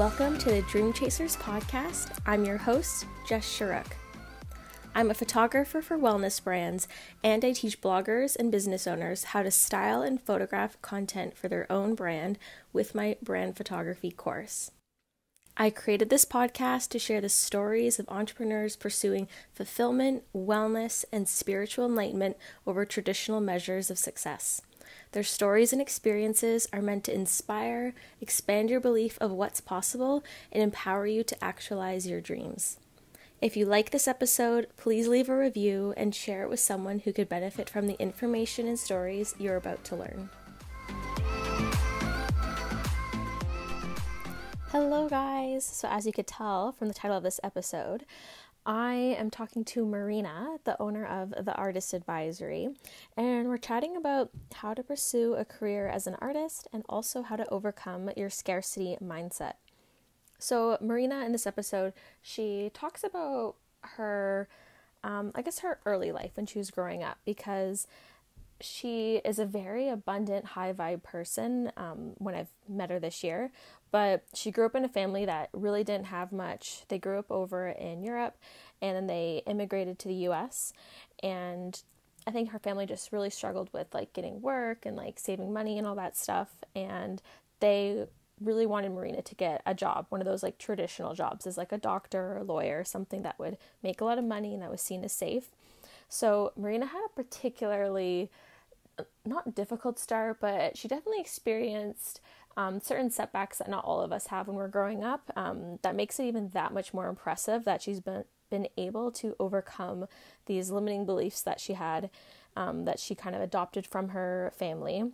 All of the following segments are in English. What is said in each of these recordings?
Welcome to the Dream Chasers podcast. I'm your host, Jess Sharuk. I'm a photographer for wellness brands, and I teach bloggers and business owners how to style and photograph content for their own brand with my brand photography course. I created this podcast to share the stories of entrepreneurs pursuing fulfillment, wellness, and spiritual enlightenment over traditional measures of success. Their stories and experiences are meant to inspire, expand your belief of what's possible, and empower you to actualize your dreams. If you like this episode, please leave a review and share it with someone who could benefit from the information and stories you're about to learn. Hello, guys. So, as you could tell from the title of this episode, I am talking to Marina, the owner of the Artist Advisory, and we're chatting about how to pursue a career as an artist and also how to overcome your scarcity mindset. So, Marina, in this episode, she talks about her, um, I guess, her early life when she was growing up because she is a very abundant, high vibe person um, when I've met her this year. But she grew up in a family that really didn't have much. They grew up over in Europe and then they immigrated to the US. And I think her family just really struggled with like getting work and like saving money and all that stuff. And they really wanted Marina to get a job, one of those like traditional jobs as like a doctor or a lawyer, something that would make a lot of money and that was seen as safe. So Marina had a particularly not difficult start, but she definitely experienced um, certain setbacks that not all of us have when we're growing up. Um, that makes it even that much more impressive that she's been been able to overcome these limiting beliefs that she had, um, that she kind of adopted from her family.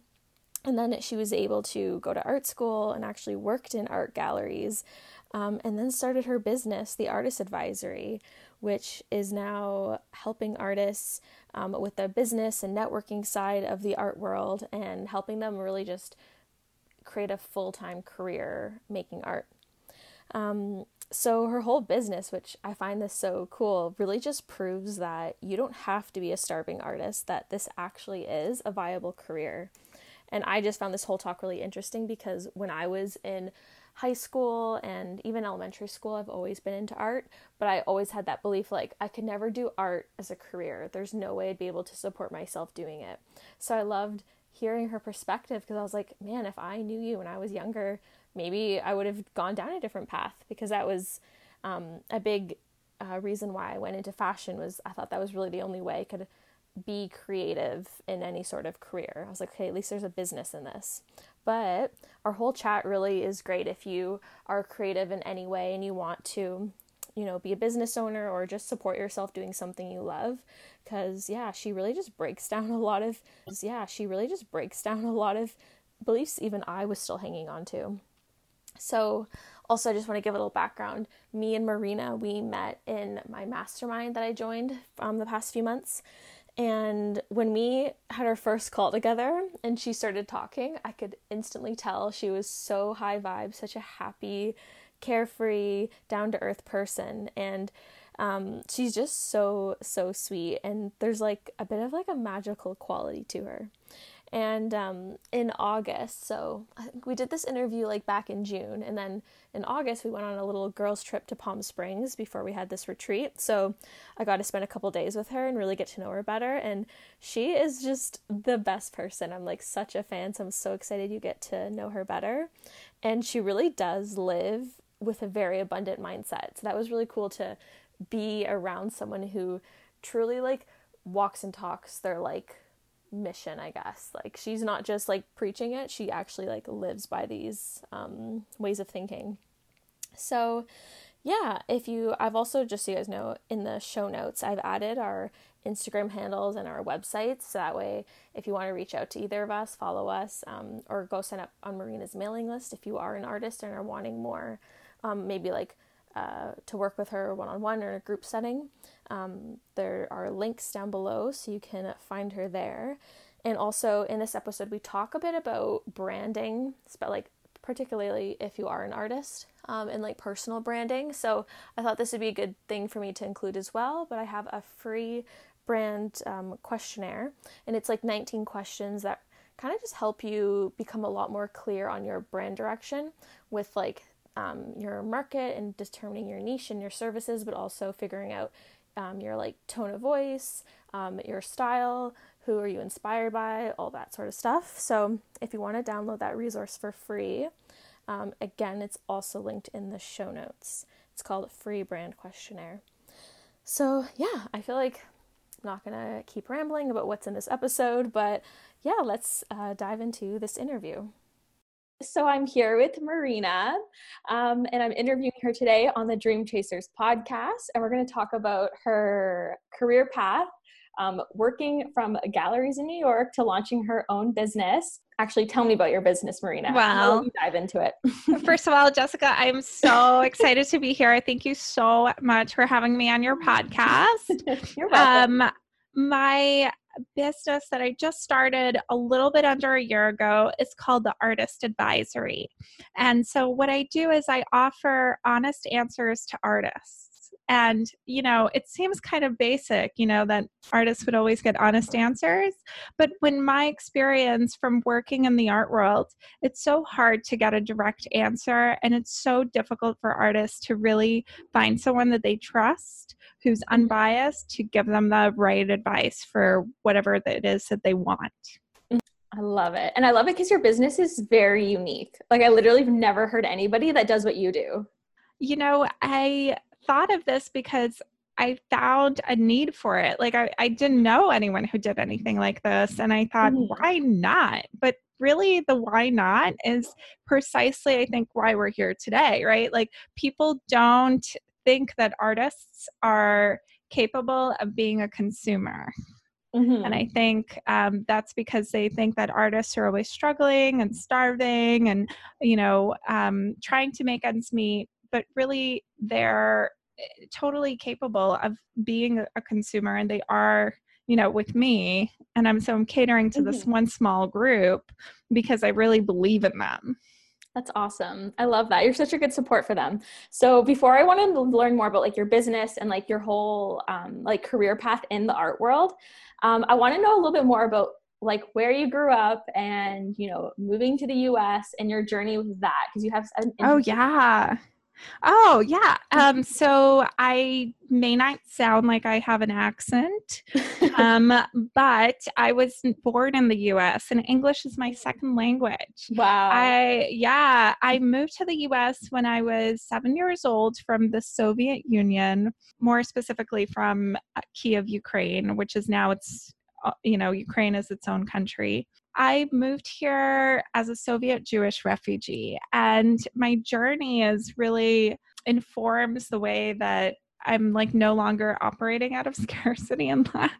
And then she was able to go to art school and actually worked in art galleries, um, and then started her business, the Artist Advisory, which is now helping artists um, with the business and networking side of the art world and helping them really just create a full time career making art. Um, so her whole business, which I find this so cool, really just proves that you don't have to be a starving artist, that this actually is a viable career. And I just found this whole talk really interesting because when I was in high school and even elementary school, I've always been into art, but I always had that belief like I could never do art as a career. There's no way I'd be able to support myself doing it. So I loved hearing her perspective because I was like, man, if I knew you when I was younger, maybe I would have gone down a different path because that was um, a big uh, reason why I went into fashion was I thought that was really the only way I could be creative in any sort of career. I was like, okay, at least there's a business in this. But our whole chat really is great if you are creative in any way and you want to, you know, be a business owner or just support yourself doing something you love. Because, yeah, she really just breaks down a lot of, yeah, she really just breaks down a lot of beliefs even I was still hanging on to. So, also, I just want to give a little background. Me and Marina, we met in my mastermind that I joined um, the past few months. And when we had our first call together and she started talking, I could instantly tell she was so high vibe, such a happy, carefree, down to earth person. And um, she's just so, so sweet. And there's like a bit of like a magical quality to her. And um, in August, so we did this interview like back in June, and then in August we went on a little girls' trip to Palm Springs before we had this retreat. So I got to spend a couple days with her and really get to know her better. And she is just the best person. I'm like such a fan, so I'm so excited you get to know her better. And she really does live with a very abundant mindset. So that was really cool to be around someone who truly like walks and talks their like mission i guess. Like she's not just like preaching it she actually like lives by these um, ways of thinking. So yeah if you i've also just so you guys know in the show notes i've added our instagram handles and our websites so that way if you want to reach out to either of us follow us um, or go sign up on marina's mailing list if you are an artist and are wanting more um, maybe like uh, to work with her one on one or in a group setting. Um, there are links down below so you can find her there. and also in this episode, we talk a bit about branding, like particularly if you are an artist um, and like personal branding. So I thought this would be a good thing for me to include as well. But I have a free brand um, questionnaire, and it's like 19 questions that kind of just help you become a lot more clear on your brand direction with like um, your market and determining your niche and your services, but also figuring out um, your like tone of voice, um, your style, who are you inspired by, all that sort of stuff. So if you want to download that resource for free, um, again, it's also linked in the show notes. It's called Free Brand Questionnaire. So yeah, I feel like I'm not gonna keep rambling about what's in this episode, but yeah, let's uh, dive into this interview. So I'm here with Marina, um, and I'm interviewing her today on the Dream Chasers podcast, and we're going to talk about her career path, um, working from galleries in New York to launching her own business. Actually, tell me about your business, Marina. Well, dive into it. first of all, Jessica, I'm so excited to be here. I thank you so much for having me on your podcast. You're welcome. Um, my business that I just started a little bit under a year ago is called the Artist Advisory. And so, what I do is I offer honest answers to artists. And, you know, it seems kind of basic, you know, that artists would always get honest answers. But when my experience from working in the art world, it's so hard to get a direct answer. And it's so difficult for artists to really find someone that they trust who's unbiased to give them the right advice for whatever it is that they want. Mm-hmm. I love it. And I love it because your business is very unique. Like, I literally have never heard anybody that does what you do. You know, I thought of this because I found a need for it. Like, I, I didn't know anyone who did anything like this. And I thought, mm-hmm. why not? But really, the why not is precisely, I think, why we're here today, right? Like, people don't think that artists are capable of being a consumer. Mm-hmm. And I think um, that's because they think that artists are always struggling and starving and, you know, um, trying to make ends meet, but really they're totally capable of being a consumer and they are you know with me and i'm so i'm catering to mm-hmm. this one small group because i really believe in them that's awesome. I love that. You're such a good support for them. So before I want to learn more about like your business and like your whole um, like career path in the art world, um, I want to know a little bit more about like where you grew up and you know moving to the U.S. and your journey with that because you have. An oh yeah. Oh, yeah. Um, so I may not sound like I have an accent, um, but I was born in the US and English is my second language. Wow. I, yeah, I moved to the US when I was seven years old from the Soviet Union, more specifically from uh, Kiev, Ukraine, which is now it's, you know, Ukraine is its own country. I moved here as a Soviet Jewish refugee, and my journey is really informs the way that I'm like no longer operating out of scarcity and lack.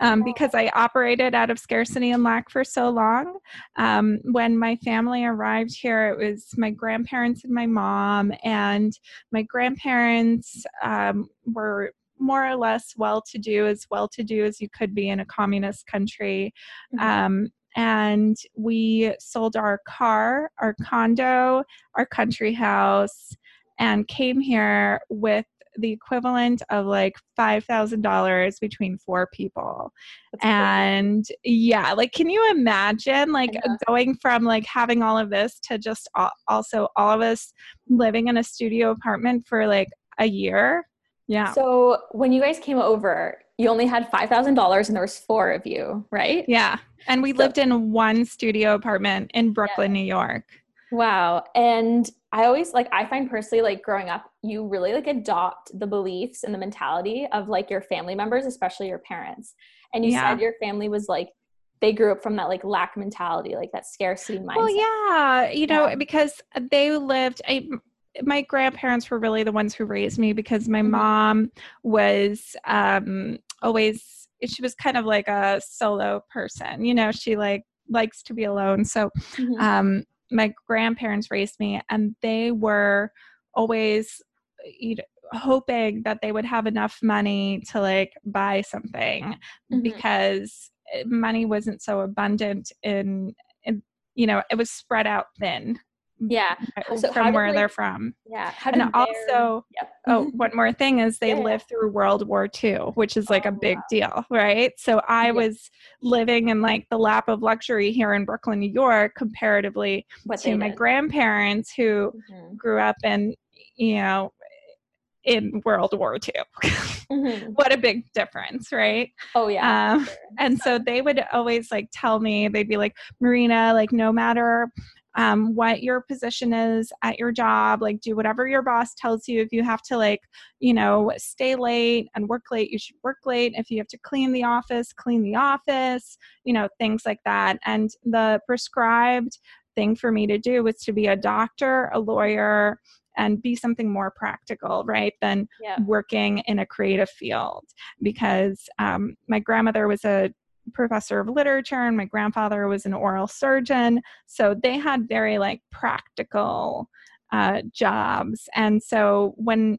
Um, because I operated out of scarcity and lack for so long. Um, when my family arrived here, it was my grandparents and my mom, and my grandparents um, were more or less well to do, as well to do as you could be in a communist country. Mm-hmm. Um, and we sold our car, our condo, our country house, and came here with the equivalent of like $5,000 between four people. That's and yeah, like, can you imagine like going from like having all of this to just also all of us living in a studio apartment for like a year? Yeah. So when you guys came over, you only had $5,000 and there was four of you, right? Yeah. And we so, lived in one studio apartment in Brooklyn, yeah. New York. Wow. And I always like I find personally like growing up, you really like adopt the beliefs and the mentality of like your family members, especially your parents. And you yeah. said your family was like they grew up from that like lack mentality, like that scarcity mindset. Well, yeah, you know, yeah. because they lived. I, my grandparents were really the ones who raised me because my mm-hmm. mom was um, always she was kind of like a solo person you know she like likes to be alone so mm-hmm. um my grandparents raised me and they were always you know, hoping that they would have enough money to like buy something mm-hmm. because money wasn't so abundant in, in you know, it was spread out thin Yeah. So from where like- they're from. Yeah. And also, Yep. oh, one more thing is they Yeah, lived through World War II, which is like Oh, a big wow. deal, right? So I Yeah. was living in like the lap of luxury here in Brooklyn, New York, comparatively what to my did. grandparents who Mhm. grew up in, you know, in World War II. Mhm. what a big difference, right? Oh yeah. Um, sure. and so they would always like tell me they'd be like marina like no matter um, what your position is at your job like do whatever your boss tells you. If you have to like you know stay late and work late you should work late. If you have to clean the office clean the office you know things like that. And the prescribed thing for me to do was to be a doctor a lawyer and be something more practical right than yeah. working in a creative field. Because um, my grandmother was a professor of literature and my grandfather was an oral surgeon so they had very like practical uh, jobs and so when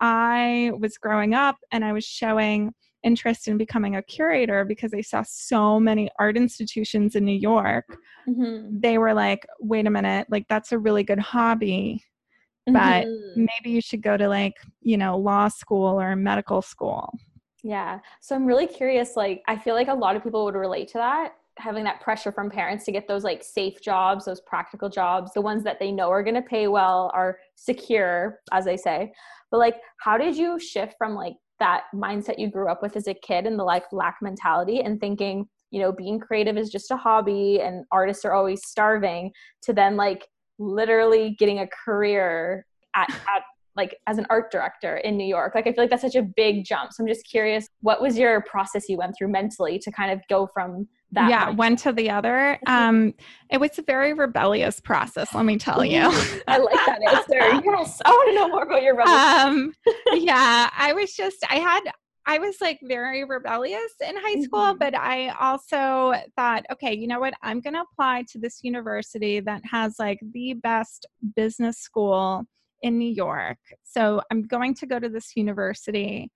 i was growing up and i was showing interest in becoming a curator because i saw so many art institutions in new york Mhm. they were like wait a minute like that's a really good hobby But Mhm. maybe you should go to like you know law school or medical school Yeah. So I'm really curious. Like, I feel like a lot of people would relate to that, having that pressure from parents to get those like safe jobs, those practical jobs, the ones that they know are going to pay well, are secure, as they say. But like, how did you shift from like that mindset you grew up with as a kid and the like lack mentality and thinking, you know, being creative is just a hobby and artists are always starving to then like literally getting a career at, at like as an art director in New York. Like I feel like that's such a big jump. So I'm just curious, what was your process you went through mentally to kind of go from that? yeah mindset? one to the other um it was a very rebellious process let me tell you I like that answer. Yes, I want to know more about your um yeah i was just i had i was like very rebellious in high school Mhm. but i also thought okay you know what i'm going to apply to this university that has like the best business school in new york so i'm going to go to this university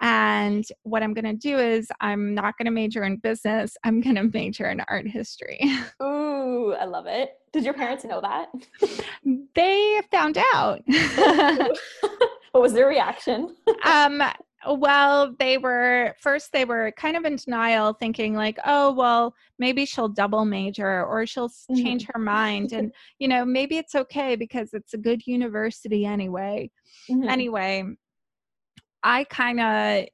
and what i'm going to do is i'm not going to major in business i'm going to major in art history Ooh, I love it. Did your parents know that? they found out what was their reaction? um well they were first they were kind of in denial thinking like oh well maybe she'll double major or she'll s Mhm. change her mind and you know maybe it's okay because it's a good university anyway Mhm. anyway i kind of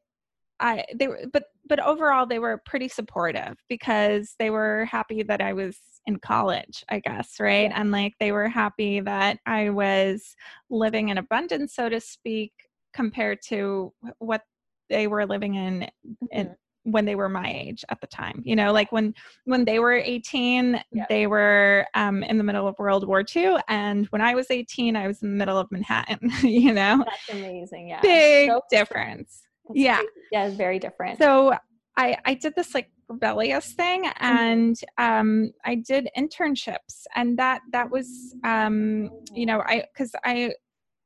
i they were but but overall they were pretty supportive because they were happy that i was in college i guess right Yeah. and like they were happy that i was living in abundance so to speak compared to what they were living in in Mhm. when they were my age at the time you know like when when they were 18 Yeah. they were um, in the middle of world war ii and when i was 18 i was in the middle of manhattan you know That's amazing. Yeah. big So- difference that's yeah. crazy. Yeah, it's very different. so i i did this like rebellious thing Mm-hmm. and um i did internships and that that was um you know i because i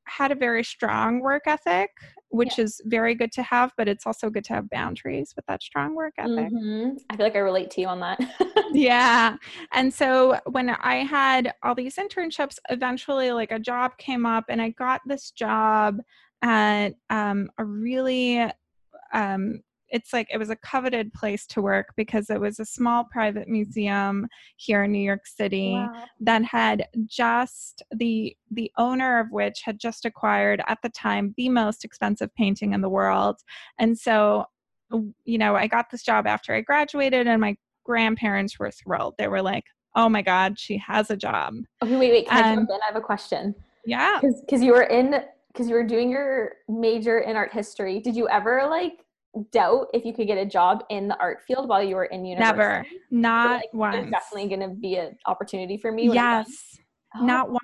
had a very strong work ethic which is very good to have but it's also good to have boundaries with that strong work ethic Mhm. I feel like I relate to you on that. yeah and so when i had all these internships eventually like a job came up and i got this job at um, a really um, it's like it was a coveted place to work because it was a small private museum here in new york city Wow. that had just the the owner of which had just acquired at the time the most expensive painting in the world and so you know i got this job after i graduated and my grandparents were thrilled they were like oh my god she has a job Okay, wait, wait. Can I Um, jump in? I have a question. yeah Because you were in, because you were doing your major in art history. Did you ever like doubt if you could get a job in the art field while you were in university? never not like, once. definitely going to be an opportunity for me. when I'm done?" yes. Oh, not once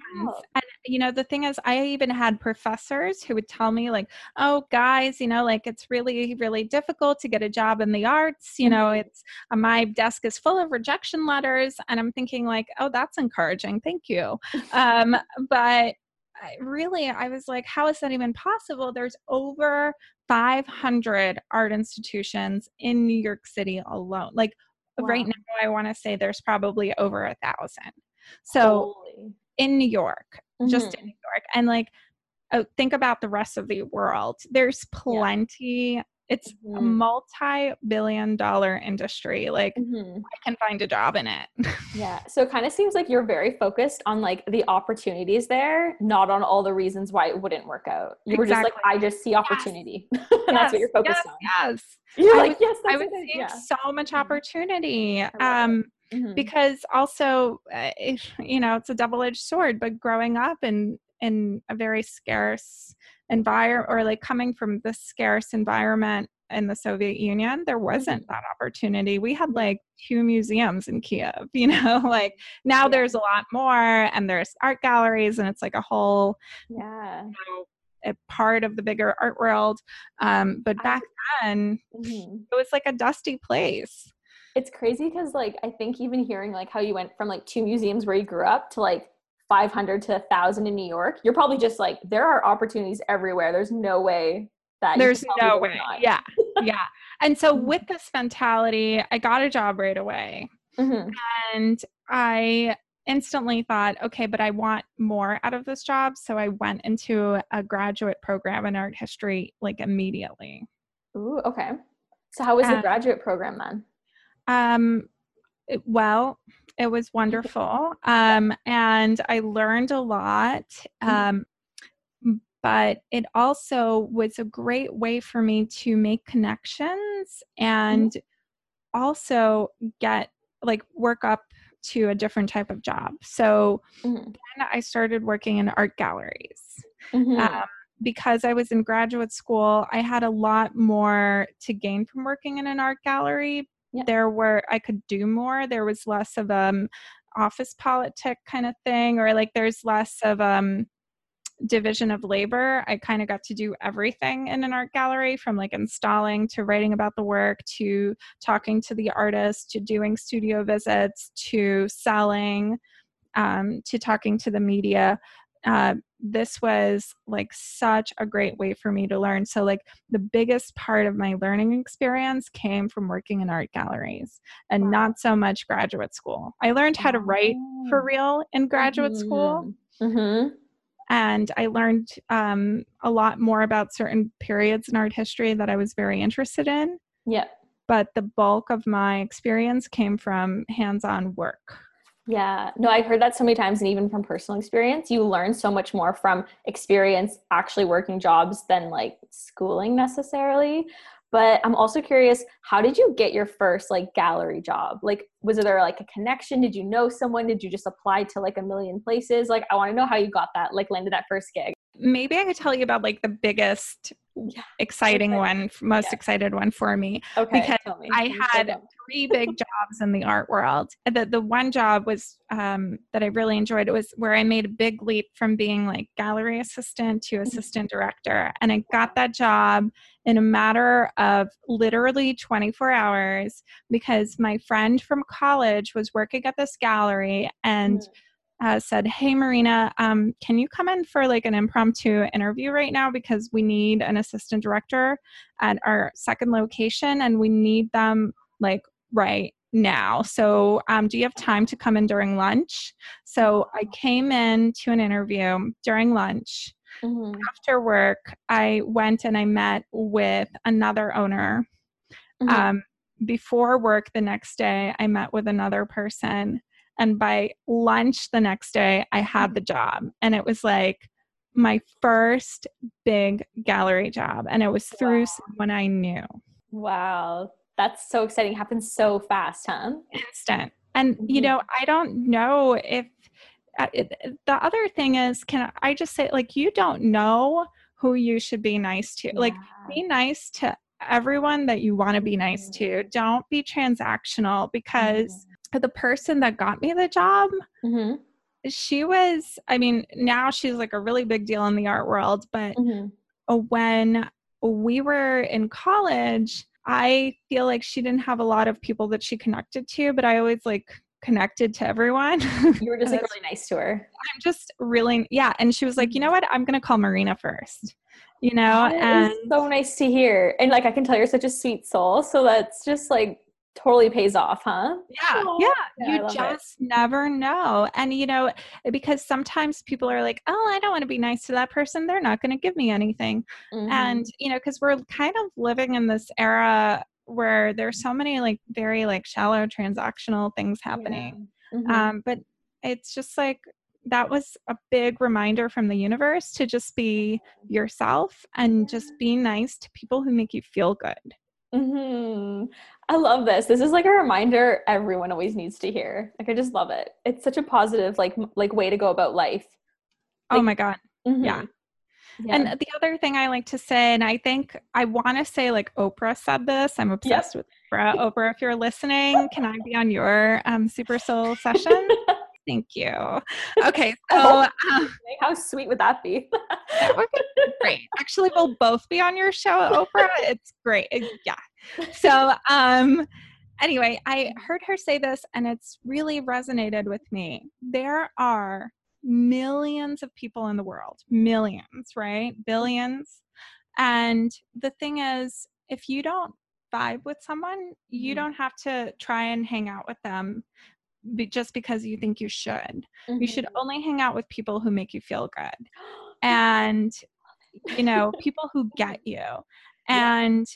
and you know the thing is i even had professors who would tell me like oh guys you know like it's really really difficult to get a job in the arts. You know Mhm. it's uh, my desk is full of rejection letters. And i'm thinking like oh that's encouraging. Thank you. Um but I, really i was like how is that even possible? There's over 500 art institutions in New York City alone. Like right now, I want to say there's probably over a thousand. So Holy. in New York, just Mhm. in New York, and like oh, think about the rest of the world. There's plenty. It's a Mhm. multi-billion dollar industry. Like Mhm. I can find a job in it. Yeah. So it kind of seems like you're very focused on like the opportunities there, not on all the reasons why it wouldn't work out. You were just like, I just see opportunity. and that's what you're focused yes, on. Yes. You're I like, was- yes, I was seeing Yeah. so much Mhm. opportunity. Um, Mhm. because also, uh, if, you know, it's a double-edged sword. But growing up in in a very scarce environment, or like coming from this scarce environment in the Soviet Union, there wasn't that opportunity. We had like two museums in Kiev. You know, like now Yeah. there's a lot more, and there's art galleries, and it's like a whole yeah. you know, a part of the bigger art world. Um, but I- back then, Mhm. it was like a dusty place. It's crazy because like I think even hearing like how you went from like two museums where you grew up to like 500 to 1000 in New York, you're probably just like there are opportunities everywhere. There's no way that There's no way. not. Yeah. Yeah. And so Mhm. with this mentality, I got a job right away. Mhm. And I instantly thought, okay, but I want more out of this job. So I went into a graduate program in art history like immediately. Ooh, okay. So how was the Uh, graduate program then? Um, it- well, it was wonderful. Um, and I learned a lot. Um, but it also was a great way for me to make connections and also get like work up to a different type of job. So Mhm. then I started working in art galleries Mhm. um, because I was in graduate school, I had a lot more to gain from working in an art gallery. There were I could do more. There was less of um office politic kind of thing, or like there's less of um division of labor. I kind of got to do everything in an art gallery from like installing to writing about the work to talking to the artist to doing studio visits to selling um, to talking to the media uh, this was like such a great way for me to learn so like the biggest part of my learning experience came from working in art galleries and Wow. not so much graduate school i learned how to write for Oh. real in graduate school Mhm. and I learned um, a lot more about certain periods in art history that I was very interested in. Yeah. But the bulk of my experience came from hands on work. Yeah. No, I've heard that so many times and even from personal experience, you learn so much more from experience actually working jobs than like schooling necessarily. But I'm also curious, how did you get your first like gallery job? Like was there like a connection? Did you know someone? Did you just apply to like a million places? Like I want to know how you got that, like landed that first gig. Maybe I could tell you about like the biggest Yeah. exciting one, most Yeah. excited one for me. Okay. Because me. I so had three big jobs in the art world. The the one job was um, that I really enjoyed. It was where I made a big leap from being like gallery assistant to assistant director, and I got that job in a matter of literally 24 hours because my friend from college was working at this gallery and. Uh, said, "Hey Marina, um, can you come in for like an impromptu interview right now because we need an assistant director at our second location and we need them like right now. So, um, do you have time to come in during lunch? So, I came in to an interview during lunch. Mhm. After work, I went and I met with another owner. Mhm. Um, before work the next day, I met with another person. And by lunch the next day, I had the job. And it was like my first big gallery job. And it was through Wow. someone I knew. Wow. That's so exciting. Happened so fast, huh? instant. And you Mhm. know, I don't know if uh, it, the other thing is, can I just say, like, you don't know who you should be nice to. Like, be nice to everyone that you want to be nice to. Don't be transactional because the person that got me the job, Mhm. she was, I mean, now she's like a really big deal in the art world, but Mhm. uh, when we were in college, I feel like she didn't have a lot of people that she connected to, but I always like connected to everyone. You were just like really nice to her. I'm just really yeah. And she was like, you know what? I'm gonna call Marina first. You know, That and so nice to hear. And like I can tell you're such a sweet soul. So that's just like totally pays off, huh? yeah, Aw. yeah. Yeah, you love it. just never know. And you know, because sometimes people are like, oh, I don't want to be nice to that person. They're not gonna give me anything. Mhm. and you know because we're kind of living in this era where there's so many like very like shallow transactional things happening Mhm. um but it's just like that was a big reminder from the universe to just be yourself and just be nice to people who make you feel good Mhm. I love this. This is like a reminder everyone always needs to hear. Like I just love it. It's such a positive like like way to go about life. oh my god Mhm. Yeah. Yeah. And the other thing I like to say, and I think I want to say like Oprah said this. I'm obsessed with Oprah. Oprah, if you're listening, can I be on your um, Super Soul session? Thank you. Okay, so Oh. um, how sweet would that be? that would be great. Actually, we'll both be on your show, Oprah. It's great. It- yeah. So, um, anyway, I heard her say this, and it's really resonated with me. There are millions of people in the world, millions, right? Billions. And the thing is, if you don't vibe with someone, you Mhm. don't have to try and hang out with them be, just because you think you should. You should Mhm. only hang out with people who make you feel good and you know people who get you and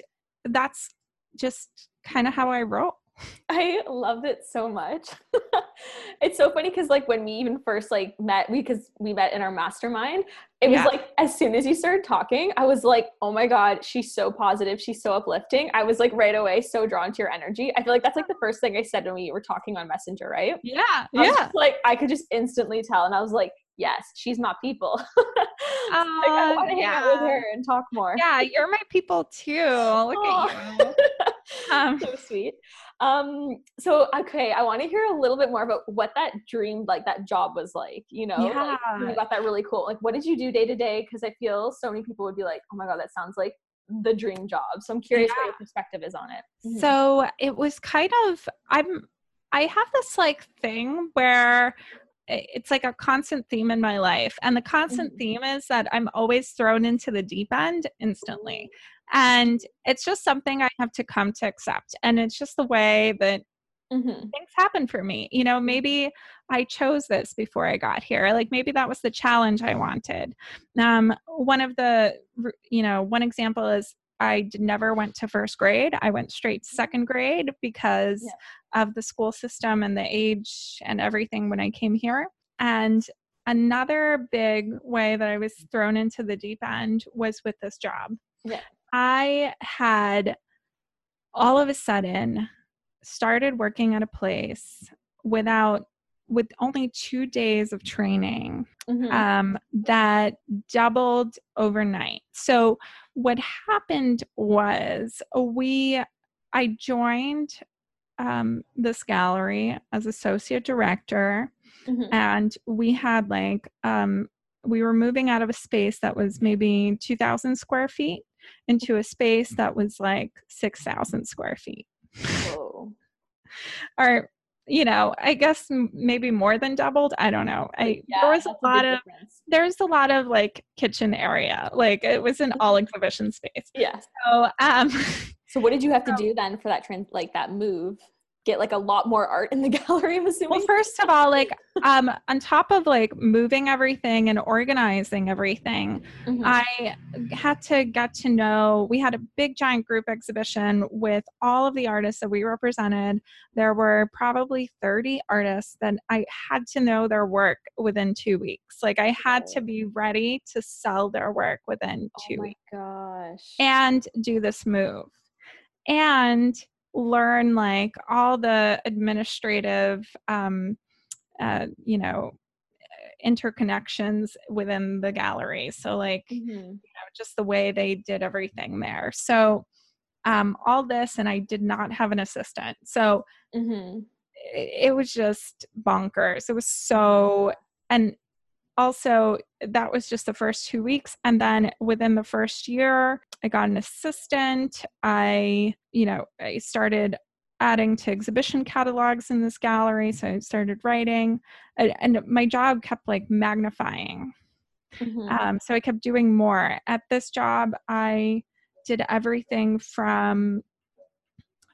that's just kind of how i roll I love it so much. it's so funny because like when we even first like met, because we met in our mastermind, it was Yeah. like as soon as you started talking, I was like, oh my god, she's so positive, she's so uplifting. I was like right away so drawn to your energy. I feel like that's like the first thing I said when we were talking on Messenger, right? yeah I was just, like I could just instantly tell, and I was like, yes, she's my people. like, I Uh, want to hang out with yeah. her and talk more. yeah you're my people too look at you Um, so sweet. Um, so okay, I want to hear a little bit more about what that dream, like that job was like, you know, like, you got that really cool. Like what did you do day to day? Because I feel so many people would be like, Oh my god, that sounds like the dream job. So I'm curious what your perspective is on it. Mhm. so it was kind of i'm i have this like thing where it's like a constant theme in my life and the constant Mhm. theme is that i'm always thrown into the deep end instantly and it's just something i have to come to accept and it's just the way that Mhm. things happen for me. You know, maybe I chose this before I got here. Like maybe that was the challenge I wanted. Um, one of the, you know, one example is I never went to first grade. I went straight to second grade because of the school system and the age and everything when I came here. And another big way that I was thrown into the deep end was with this job. Yeah. I had all of a sudden started working at a place without with only two days of training Mhm. um, that doubled overnight. So what happened was we I joined um, this gallery as associate director, Mhm. and we had like um, we were moving out of a space that was maybe two thousand square feet into a space that was like six thousand square feet Whoa. or you know i guess m- maybe more than doubled i don't know i Yeah, there was a lot big of difference. there's a lot of like kitchen area like it was an all exhibition space Yeah. so um So what did you have to do then for that trans like that move? Get like a lot more art in the gallery, I'm assuming. well first of all like um on top of like moving everything and organizing everything Mhm. I had to get to know. We had a big giant group exhibition with all of the artists that we represented. There were probably 30 artists that I had to know their work within two weeks. Like I had to be ready to sell their work within oh two my weeks gosh. and do this move and learn like all the administrative, um, uh, you know, interconnections within the gallery. So like Mhm. you know, just the way they did everything there. So um, all this, and I did not have an assistant. So mm-hmm. it, it was just bonkers. It was so, and also that was just the first two weeks. And then within the first year, I got an assistant. I, you know, I started adding to exhibition catalogs in this gallery. So I started writing, and, my job kept like magnifying. Mhm. Um, so I kept doing more. At this job, I did everything from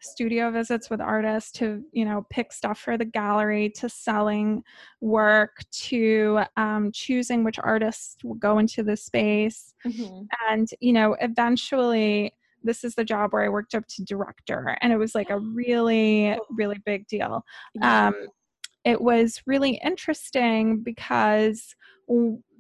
studio visits with artists to you know pick stuff for the gallery to selling work to um, choosing which artists will go into the space Mhm. and you know eventually this is the job where i worked up to director and it was like a really really big deal Yeah. um, it was really interesting because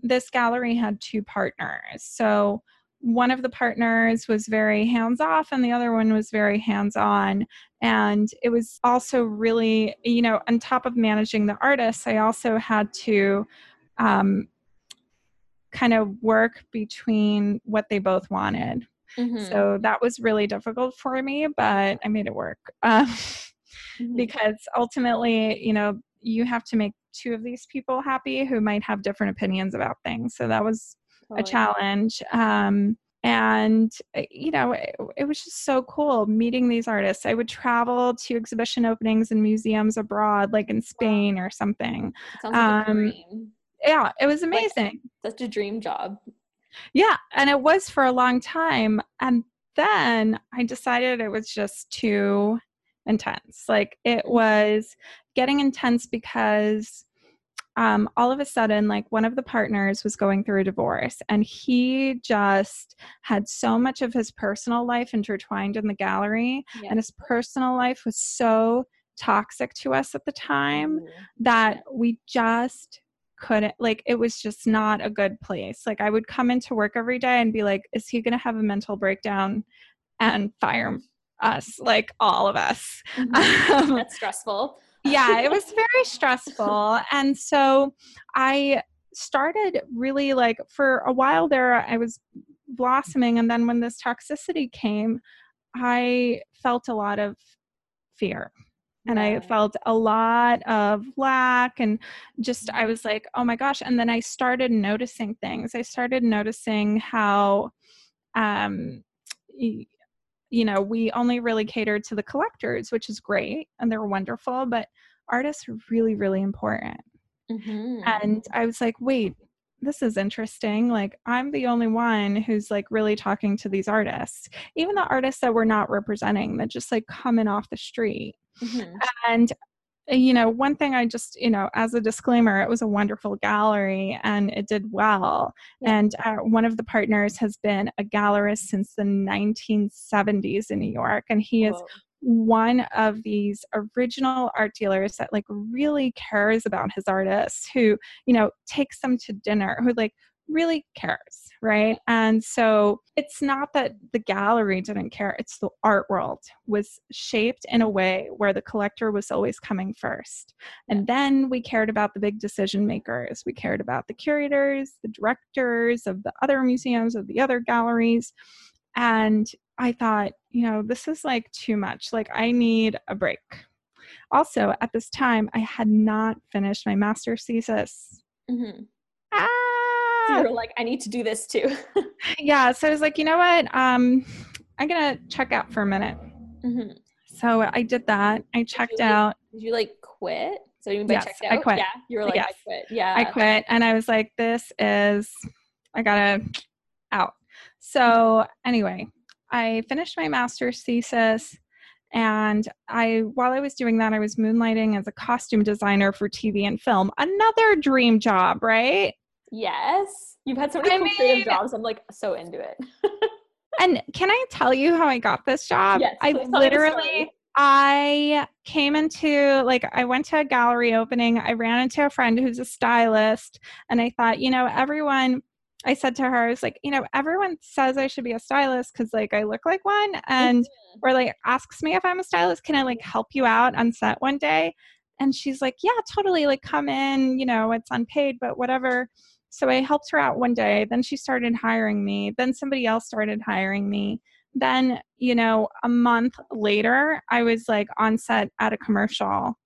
this gallery had two partners. So one of the partners was very hands off, and the other one was very hands on. And it was also really, you know, on top of managing the artists, I also had to um, kind of work between what they both wanted. Mhm. So that was really difficult for me, but I made it work. Um, Mhm. because ultimately, you know, you have to make two of these people happy who might have different opinions about things. So that was a challenge. Um, and, uh, you know, it, it was just so cool meeting these artists. I would travel to exhibition openings in museums abroad, like in Spain or something. Sounds like a um, dream. Yeah, it was Like- amazing. Such a dream job. Yeah, and it was for a long time. And then I decided it was just too intense. Like it was getting intense because um, all of a sudden, like one of the partners was going through a divorce, and he just had so much of his personal life intertwined in the gallery, Yeah. and his personal life was so toxic to us at the time Ooh. that we just couldn't like it was just not a good place like i would come into work every day and be like is he going to have a mental breakdown and fire us like all of us Mhm. Um, That's stressful. Yeah it was very stressful and so i started really like for a while there i was blossoming and then when this toxicity came i felt a lot of fear and Yeah. I felt a lot of lack and just I was like, oh my gosh. And then I started noticing things. I started noticing how um you know, we only really catered to the collectors, which is great and they're wonderful, but artists are really, really important. Mhm. And I was like, wait, this is interesting. Like, I'm the only one who's like really talking to these artists, even the artists that we're not representing that just like coming off the street. Mhm. And, you know, one thing I just, you know, as a disclaimer, it was a wonderful gallery and it did well. Yeah. And uh, one of the partners has been a gallerist since the 1970s in New York. And he is one of these original art dealers that like really cares about his artists who you know takes them to dinner who like really cares right and so it's not that the gallery didn't care it's the art world was shaped in a way where the collector was always coming first and then we cared about the big decision makers we cared about the curators the directors of the other museums of the other galleries and I thought, you know, this is like too much. Like, I need a break. Also, at this time, I had not finished my master's thesis. Mhm. So you were like, I need to do this too. Yeah, so I was like, you know what? Um, I'm gonna check out for a minute. Mhm. So I did that. I checked like- out. Did you like quit? So you mean by Yes, checked I quit. Yeah. You were like, I quit. Yeah. I quit, and I was like, this is. I gotta out. So anyway, I finished my master's thesis. And I, while I was doing that, I was moonlighting as a costume designer for TV and film. Another dream job, right? Yes. You've had so many I cool creative jobs. I'm like so into it. And can I tell you how I got this job? Yes, I please tell me the literally. I came into like I went to a gallery opening. I ran into a friend who's a stylist, and I thought, you know, everyone. I said to her, I was like, you know, everyone says I should be a stylist because like I look like one, and mm-hmm. or like asks me if I'm a stylist. Can I like help you out on set one day? And she's like, yeah, totally. Like come in. You know, it's unpaid, but whatever. So I helped her out one day. Then she started hiring me. Then somebody else started hiring me. Then, you know, a month later, I was like on set at a commercial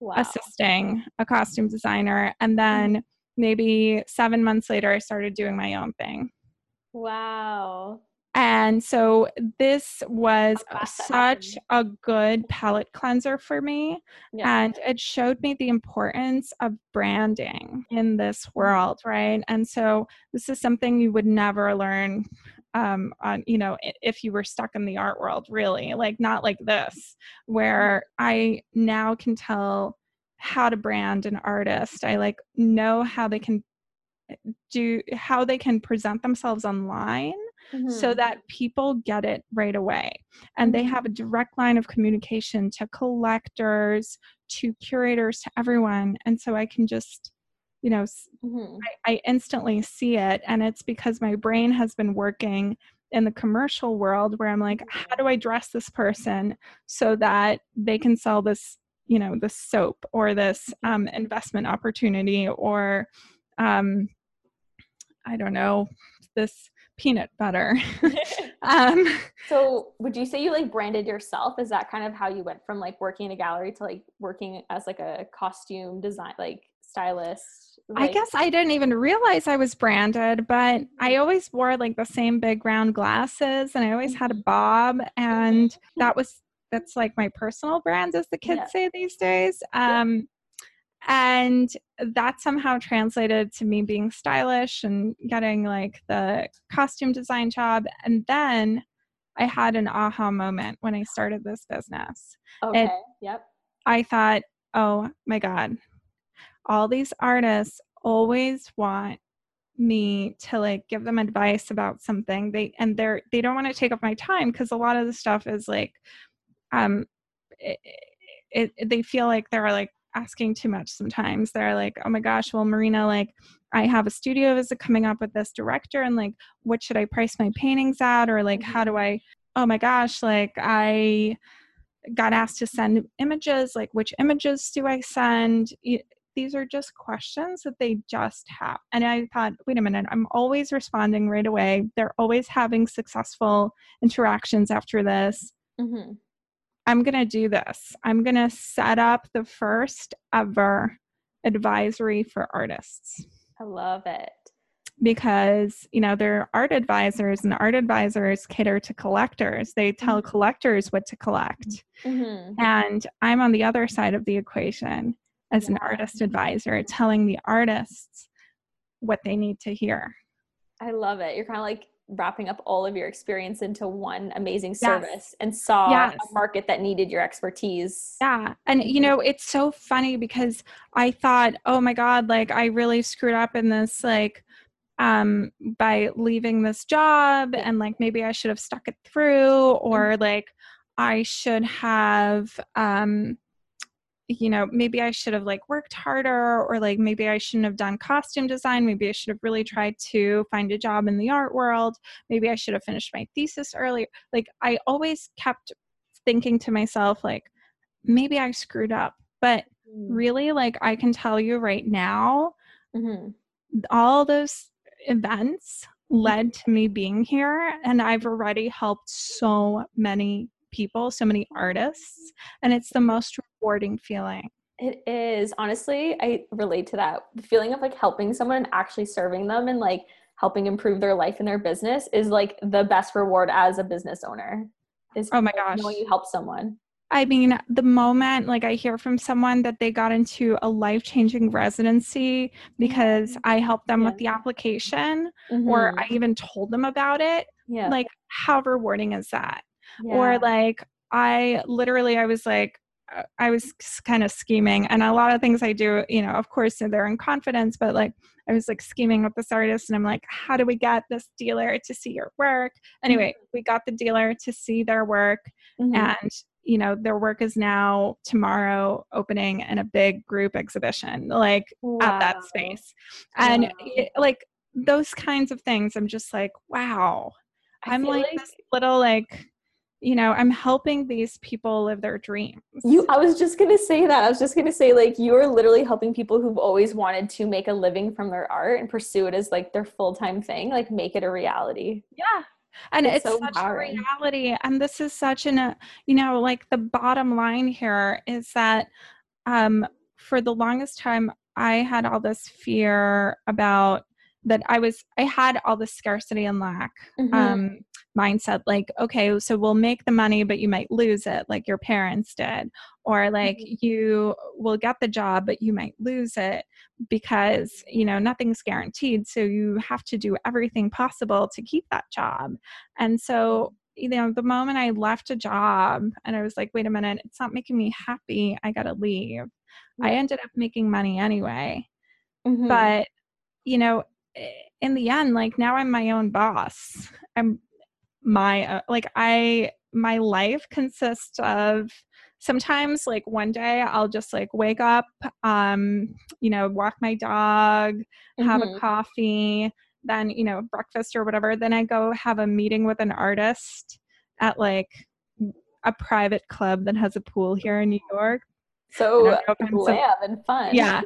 Wow. assisting a costume designer. And then mm-hmm. maybe seven months later, I started doing my own thing. Wow. And so this was How fast that such a good palate cleanser for me Yeah. and it showed me the importance of branding in this Mm-hmm. world right and so this is something you would never learn um on you know if you were stuck in the art world really like not like this where i now can tell how to brand an artist i like know how they can eh, do how they can present themselves online so Mhm. that people get it right away and they Mhm. have a direct line of communication to collectors to curators to everyone and so i can just you know Mhm. I, I instantly see it and it's because my brain has been working in the commercial world where i'm like how do i dress this person so that they can sell this you know this soap or this um, investment opportunity or um, i don't know this peanut butter um, so would you say you like branded yourself? Is that kind of how you went from like working in a gallery to like working as like a costume design like stylist? I guess I didn't even realize I was branded, but I mm-hmm. always wore like the same big round glasses and I always had a mm-hmm. bob and mm-hmm. that was that's like my personal brand as the kids Yeah. say these days. Yeah. Um, And that somehow translated to me being stylish and getting like the costume design job and then I had an aha moment when I started this business. Okay. yep. I thought, oh my God, all these artists always want me to like give them advice about something they and they're they don't want to take up my time because a lot of the stuff is like um it, it, they feel like they're like asking too much sometimes. They're like oh my gosh well marina like i have a studio visit coming up with this director? And like what should i price my paintings at? Or like how do i oh my gosh like i got asked to send images like which images do i send? These are just questions that they just have. And i thought wait a minute i'm always responding right away. They're always having successful interactions after this. Hmm i'm going to do this i'm going to set up the first ever advisory for artists I love it. because you know they're art advisors and art advisors cater to collectors they tell Mhm. collectors what to collect hmm and I'm on the other side of the equation as an artist advisor, telling the artists what they need to hear. I love it. You're kind of like wrapping up all of your experience into one amazing Yes. service and saw Yes. a market that needed your expertise. Yeah. And, you know, it's so funny because I thought, oh my God, like I really screwed up in this, like, um by leaving this job and like maybe i should have stuck it through or like i should have um you know maybe i should have like worked harder or like maybe i shouldn't have done costume design. Maybe i should have really tried to find a job in the art world. Maybe i should have finished my thesis earlier. Like i always kept thinking to myself like maybe i screwed up. But really like i can tell you right now hmm all those events led to me being here and i've already helped so many people so many artists and it's the most rewarding feeling It is. Honestly, I relate to that. The feeling of like helping someone and actually serving them and like helping improve their life and their business is like the best reward as a business owner. Is Oh my gosh. knowing you help someone. i mean the moment like i hear from someone that they got into a life-changing residency because i helped them with the application or Mhm. i even told them about it yeah. like how rewarding is that yeah. or like i literally i was like uh, i was kind of scheming and a lot of things i do you know of course they're in confidence but like i was like scheming with this artist and i'm like how do we get this dealer to see your work anyway we got the dealer to see their work Mhm. and you know their work is now tomorrow opening in a big group exhibition like at that space and Wow. it- like those kinds of things i'm just like wow I i'm feel like, this little like you know i'm helping these people live their dreams You, I was just gonna say that. I was just gonna say, like, you are literally helping people who've always wanted to make a living from their art and pursue it as like their full time thing, like make it a reality. yeah and It's it's, so such a reality and this is such an uh, you know like the bottom line here is that um for the longest time i had all this fear about that i was i had all this scarcity and lack Mhm. um mindset like okay so we'll make the money but you might lose it like your parents did or like Mhm. you will get the job but you might lose it because you know nothing's guaranteed so you have to do everything possible to keep that job. And so you know the moment i left a job and i was like wait a minute it's not making me happy i gotta leave i ended up making money anyway. Mhm. but you know in the end like now i'm my own boss. I'm my uh, like i my life consists of sometimes like one day i'll just like wake up um you know walk my dog have Mhm. a coffee then you know breakfast or whatever then i go have a meeting with an artist at like a private club that has a pool here in new york so I don't know if I'm so- glam and fun. yeah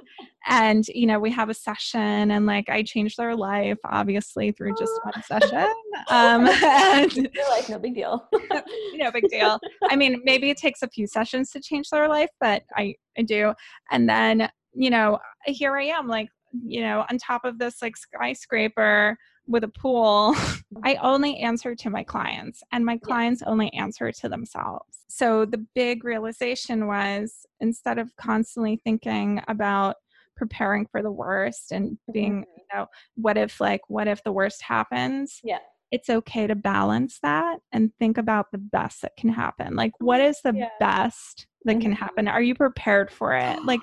and you know we have a session and like i change their life obviously through just one session um and You're like, no big deal. no big deal i mean maybe it takes a few sessions to change their life but i i do and then you know here i am like you know on top of this like skyscraper with a pool i only answer to my clients and my clients only answer to themselves. So the big realization was instead of constantly thinking about preparing for the worst and being you know what if like what if the worst happens Yeah. it's okay to balance that and think about the best that can happen. Like what is the Yeah. best that can Mhm. happen? Are you prepared for it? Like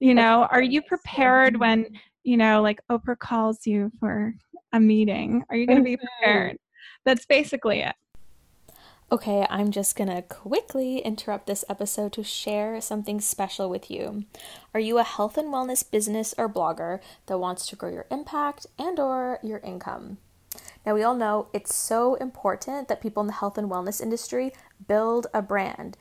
you know are you prepared when you know like oprah calls you for a meeting are you going to be prepared that's basically it Okay, I'm just gonna quickly interrupt this episode to share something special with you. Are you a health and wellness business or blogger that wants to grow your impact and or your income? Now we all know it's so important that people in the health and wellness industry build a brand.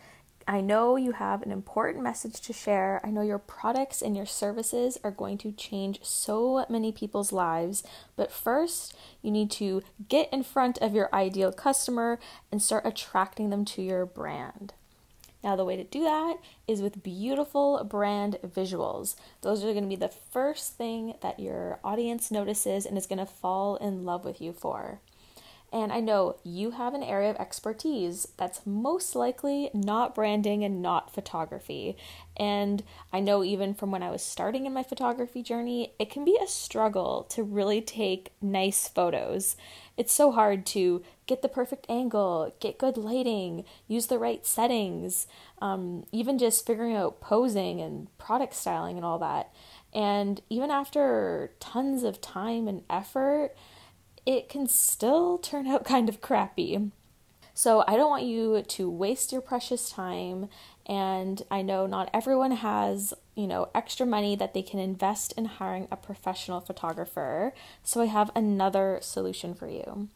I know you have an important message to share. I know your products and your services are going to change so many people's lives. But first, you need to get in front of your ideal customer and start attracting them to your brand. Now, the way to do that is with beautiful brand visuals. Those are going to be the first thing that your audience notices and is going to fall in love with you for. And I know you have an area of expertise that's most likely not branding and not photography. And I know even from when I was starting in my photography journey, it can be a struggle to really take nice photos. It's so hard to get the perfect angle, get good lighting, use the right settings, um, even just figuring out posing and product styling and all that. And even after tons of time and effort, it can still turn out kind of crappy. So I don't want you to waste your precious time and I know not everyone has, you know, extra money that they can invest in hiring a professional photographer. So I have another solution for you.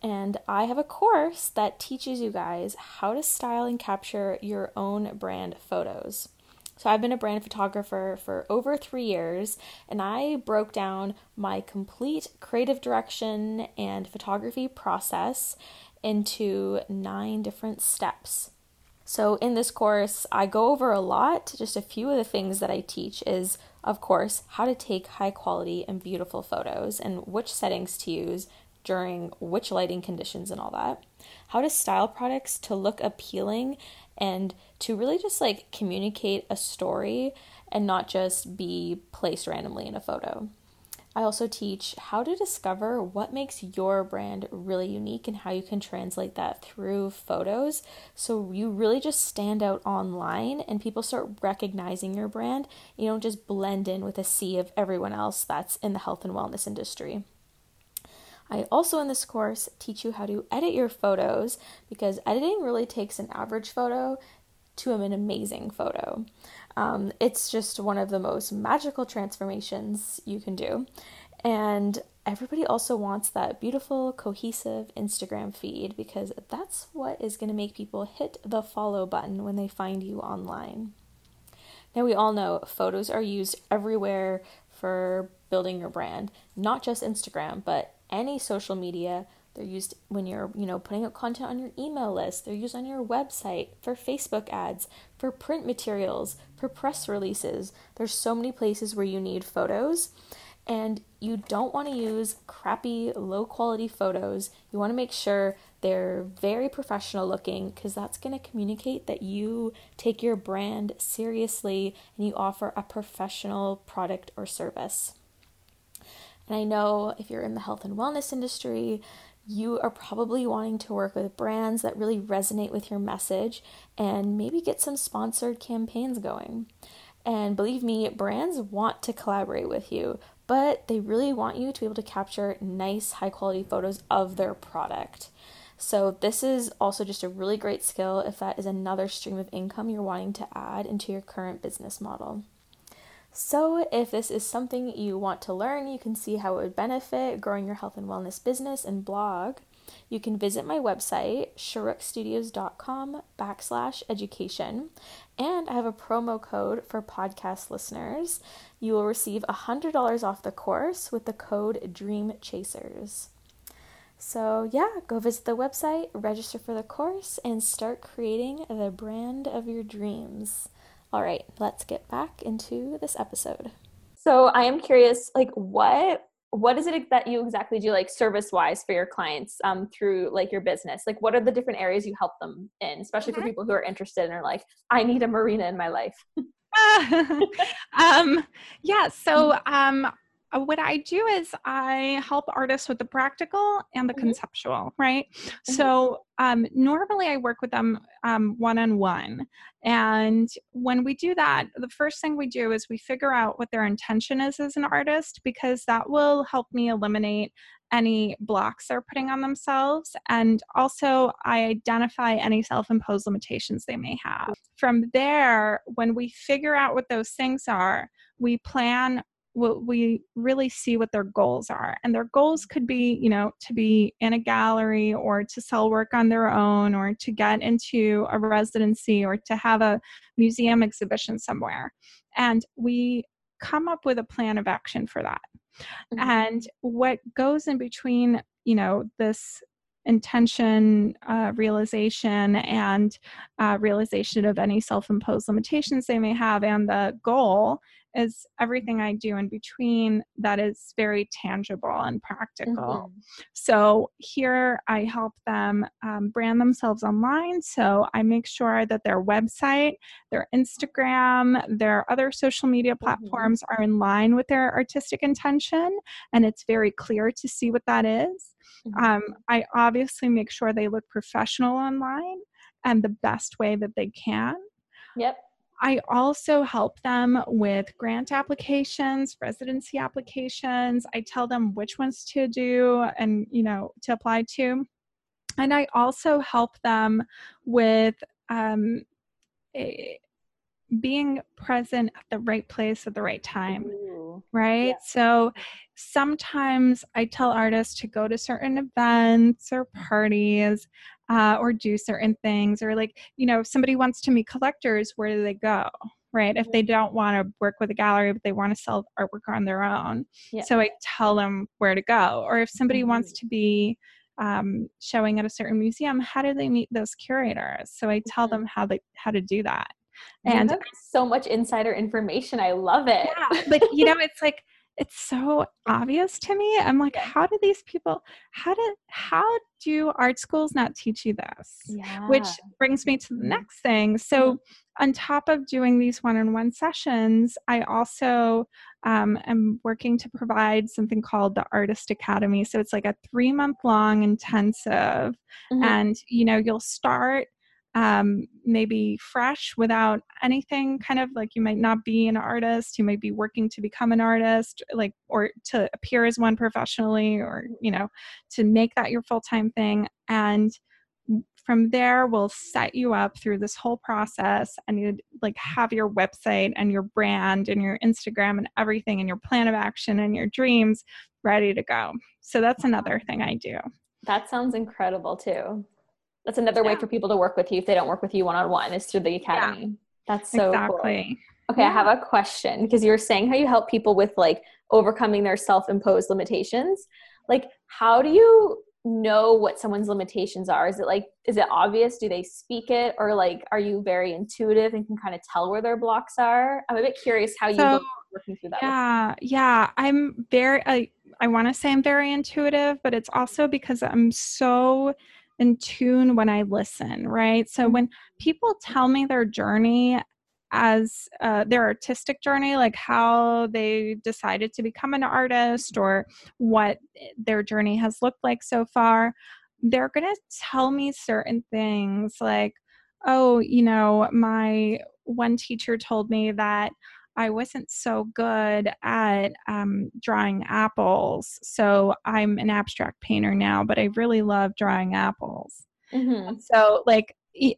And I have a course that teaches you guys how to style and capture your own brand photos. So I've been a brand photographer for over three years, and I broke down my complete creative direction and photography process into nine different steps. So in this course, I go over a lot. Just a few of the things that I teach is, of course, how to take high quality and beautiful photos and which settings to use during which lighting conditions and all that. How to style products to look appealing and to really just like communicate a story and not just be placed randomly in a photo. I also teach how to discover what makes your brand really unique and how you can translate that through photos so you really just stand out online and people start recognizing your brand. You don't just blend in with a sea of everyone else that's in the health and wellness industry. I also, in this course, teach you how to edit your photos because editing really takes an average photo to an amazing photo. Um, it's just one of the most magical transformations you can do. And everybody also wants that beautiful, cohesive Instagram feed because that's what is going to make people hit the follow button when they find you online. Now, we all know photos are used everywhere for building your brand, not just Instagram, but any social media. They're used when you're, you know, putting out content on your email list. They're used on your website, for Facebook ads, for print materials, for press releases. There's so many places where you need photos. And you don't want to use crappy, low quality photos. You want to make sure They're very professional looking because that's going to communicate that you take your brand seriously and you offer a professional product or service. And I know if you're in the health and wellness industry, you are probably wanting to work with brands that really resonate with your message and maybe get some sponsored campaigns going. And believe me, brands want to collaborate with you, but they really want you to be able to capture nice, high quality photos of their product. So, this is also just a really great skill if that is another stream of income you're wanting to add into your current business model. So, if this is something you want to learn, you can see how it would benefit growing your health and wellness business and blog. You can visit my website, sharukstudios.com backslash education, and I have a promo code for podcast listeners. You will receive $100 off the course with the code Dream Chasers. So, yeah, go visit the website, register for the course, and start creating the brand of your dreams. All right, let's get back into this episode. So I am curious, like what what is it that you exactly do like service wise for your clients um, through like your business? Like what are the different areas you help them in especially for people who are interested and are like i need a marina in my life. Um, yeah so um, uh, what I do is I help artists with the practical and the mm-hmm. conceptual, right? Mm-hmm. So um, normally I work with them one on one. And when we do that, the first thing we do is we figure out what their intention is as an artist because that will help me eliminate any blocks they're putting on themselves. And also, I identify any self imposed limitations they may have. From there, when we figure out what those things are, we plan we really see what their goals are and their goals could be you know to be in a gallery or to sell work on their own or to get into a residency or to have a museum exhibition somewhere and we come up with a plan of action for that mm-hmm. and what goes in between you know this intention uh, realization and uh, realization of any self-imposed limitations they may have and the goal is everything I do in between that is very tangible and practical. Mm-hmm. So here I help them um, brand themselves online. So I make sure that their website, their Instagram, their other social media mm-hmm. platforms mm-hmm. are in line with their artistic intention and it's very clear to see what that is. Mm-hmm. Um, I obviously make sure they look professional online and the best way that they can. Yep. I also help them with grant applications, residency applications. I tell them which ones to do and, you know, to apply to. And I also help them with um, a, being present at the right place at the right time. Ooh. Right. Yeah. So sometimes I tell artists to go to certain events or parties uh, or do certain things or like you know if somebody wants to meet collectors where do they go right if they don't want to work with a gallery but they want to sell artwork on their own yeah. so i tell them where to go or if somebody mm-hmm. wants to be um, showing at a certain museum how do they meet those curators so i tell mm-hmm. them how they how to do that and so much insider information i love it yeah like you know it's like it's so obvious to me. I'm like, yeah. how do these people how do how do art schools not teach you this? Yeah. Which brings me to the mm-hmm. next thing. So mm-hmm. on top of doing these one-on-one sessions, I also um, am working to provide something called the Artist Academy. So it's like a three-month long intensive, mm-hmm. and you know you'll start um, maybe fresh without anything kind of like you might not be an artist you might be working to become an artist like or to appear as one professionally or you know to make that your full-time thing and from there we'll set you up through this whole process and you like have your website and your brand and your instagram and everything and your plan of action and your dreams ready to go. So that's another thing i do. That sounds incredible too that's another yeah. way for people to work with you if they don't work with you one on one is through the academy. Yeah. That's so exactly. Cool. Okay, yeah. I have a question because you were saying how you help people with like overcoming their self-imposed limitations. Like how do you know what someone's limitations are? Is it like is it obvious? Do they speak it or like are you very intuitive and can kind of tell where their blocks are? I'm a bit curious how you so, working through that. Yeah, yeah, I'm very I I want to say I'm very intuitive, but it's also because I'm so in tune when I listen, right? So when people tell me their journey as uh, their artistic journey, like how they decided to become an artist or what their journey has looked like so far, they're going to tell me certain things like, oh, you know, my one teacher told me that I wasn't so good at um, drawing apples. So I'm an abstract painter now, but I really love drawing apples. Mm-hmm. So, like,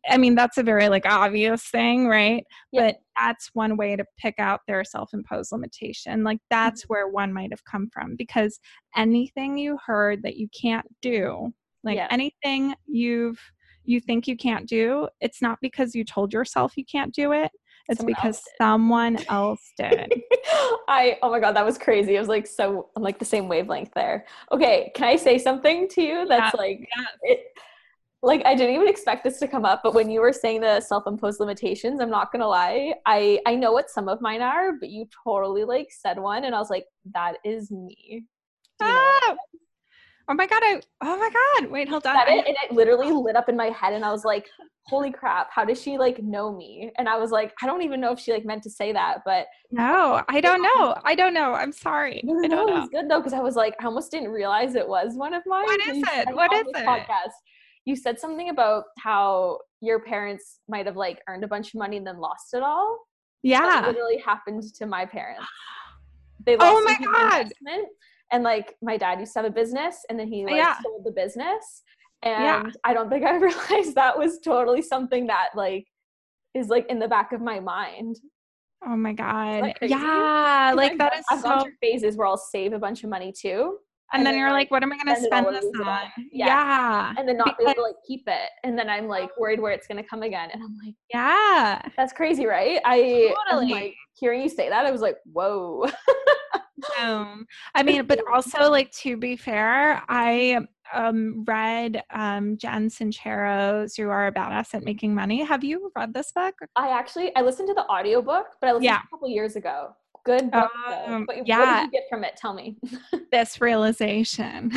I mean, that's a very like obvious thing, right? But that's one way to pick out their self imposed limitation. Like, that's mm-hmm. where one might have come from because anything you heard that you can't do, like anything you've you think you can't do, it's not because you told yourself you can't do it. It's someone because else someone else did. I oh my god, that was crazy. It was like so I'm like the same wavelength there. Okay, can I say something to you that's yeah, like yeah. it like I didn't even expect this to come up, but when you were saying the self-imposed limitations, I'm not gonna lie, I I know what some of mine are, but you totally like said one, and I was like, that is me. Ah! Oh my god! I oh my god! Wait, hold on. It, and it literally lit up in my head, and I was like, holy crap how does she like know me? And i was like i don't even know if she like meant to say that but no i don't know i don't know i'm sorry no, no, no it was good though because i was like i almost didn't realize it was one of mine what is it? what is it? podcast. You said something about how your parents might have like earned a bunch of money and then lost it all? Yeah. that literally happened to my parents. They lost oh my god and like my dad used to have a business and then he like yeah. sold the business and yeah. i don't think i realized that was totally something that like is like in the back of my mind oh my god yeah like I've, that is i've so... gone through phases where i'll save a bunch of money too and, and then, then, you're like, what am I going to spend this on? Yeah. yeah. And then not because... be able to like keep it. And then I'm like oh. worried where it's going to come again. And I'm like, yeah, that's crazy, right? I totally like hearing you say that. I was like, whoa. um, I mean, but also like to be fair, I um, read um, Jen Sincero's "You Are a Badass at Making Money." Have you read this book? I actually I listened to the audiobook, but I listened yeah. a couple years ago. Good book. Um, but yeah. What did you get from it? Tell me. this realization.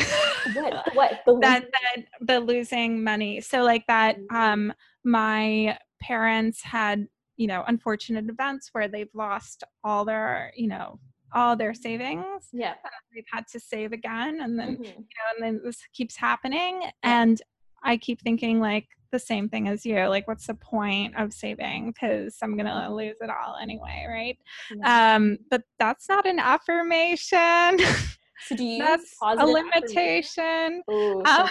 what? What? The that that the losing money. So like that. Mm. Um, my parents had you know unfortunate events where they've lost all their you know all their savings. Yeah. they've had to save again and then mm-hmm. you know and then this keeps happening and I keep thinking like the same thing as you like what's the point of saving? Because i'm gonna lose it all anyway right? Um but that's not an affirmation. So do you that's a limitation. Ooh, so um,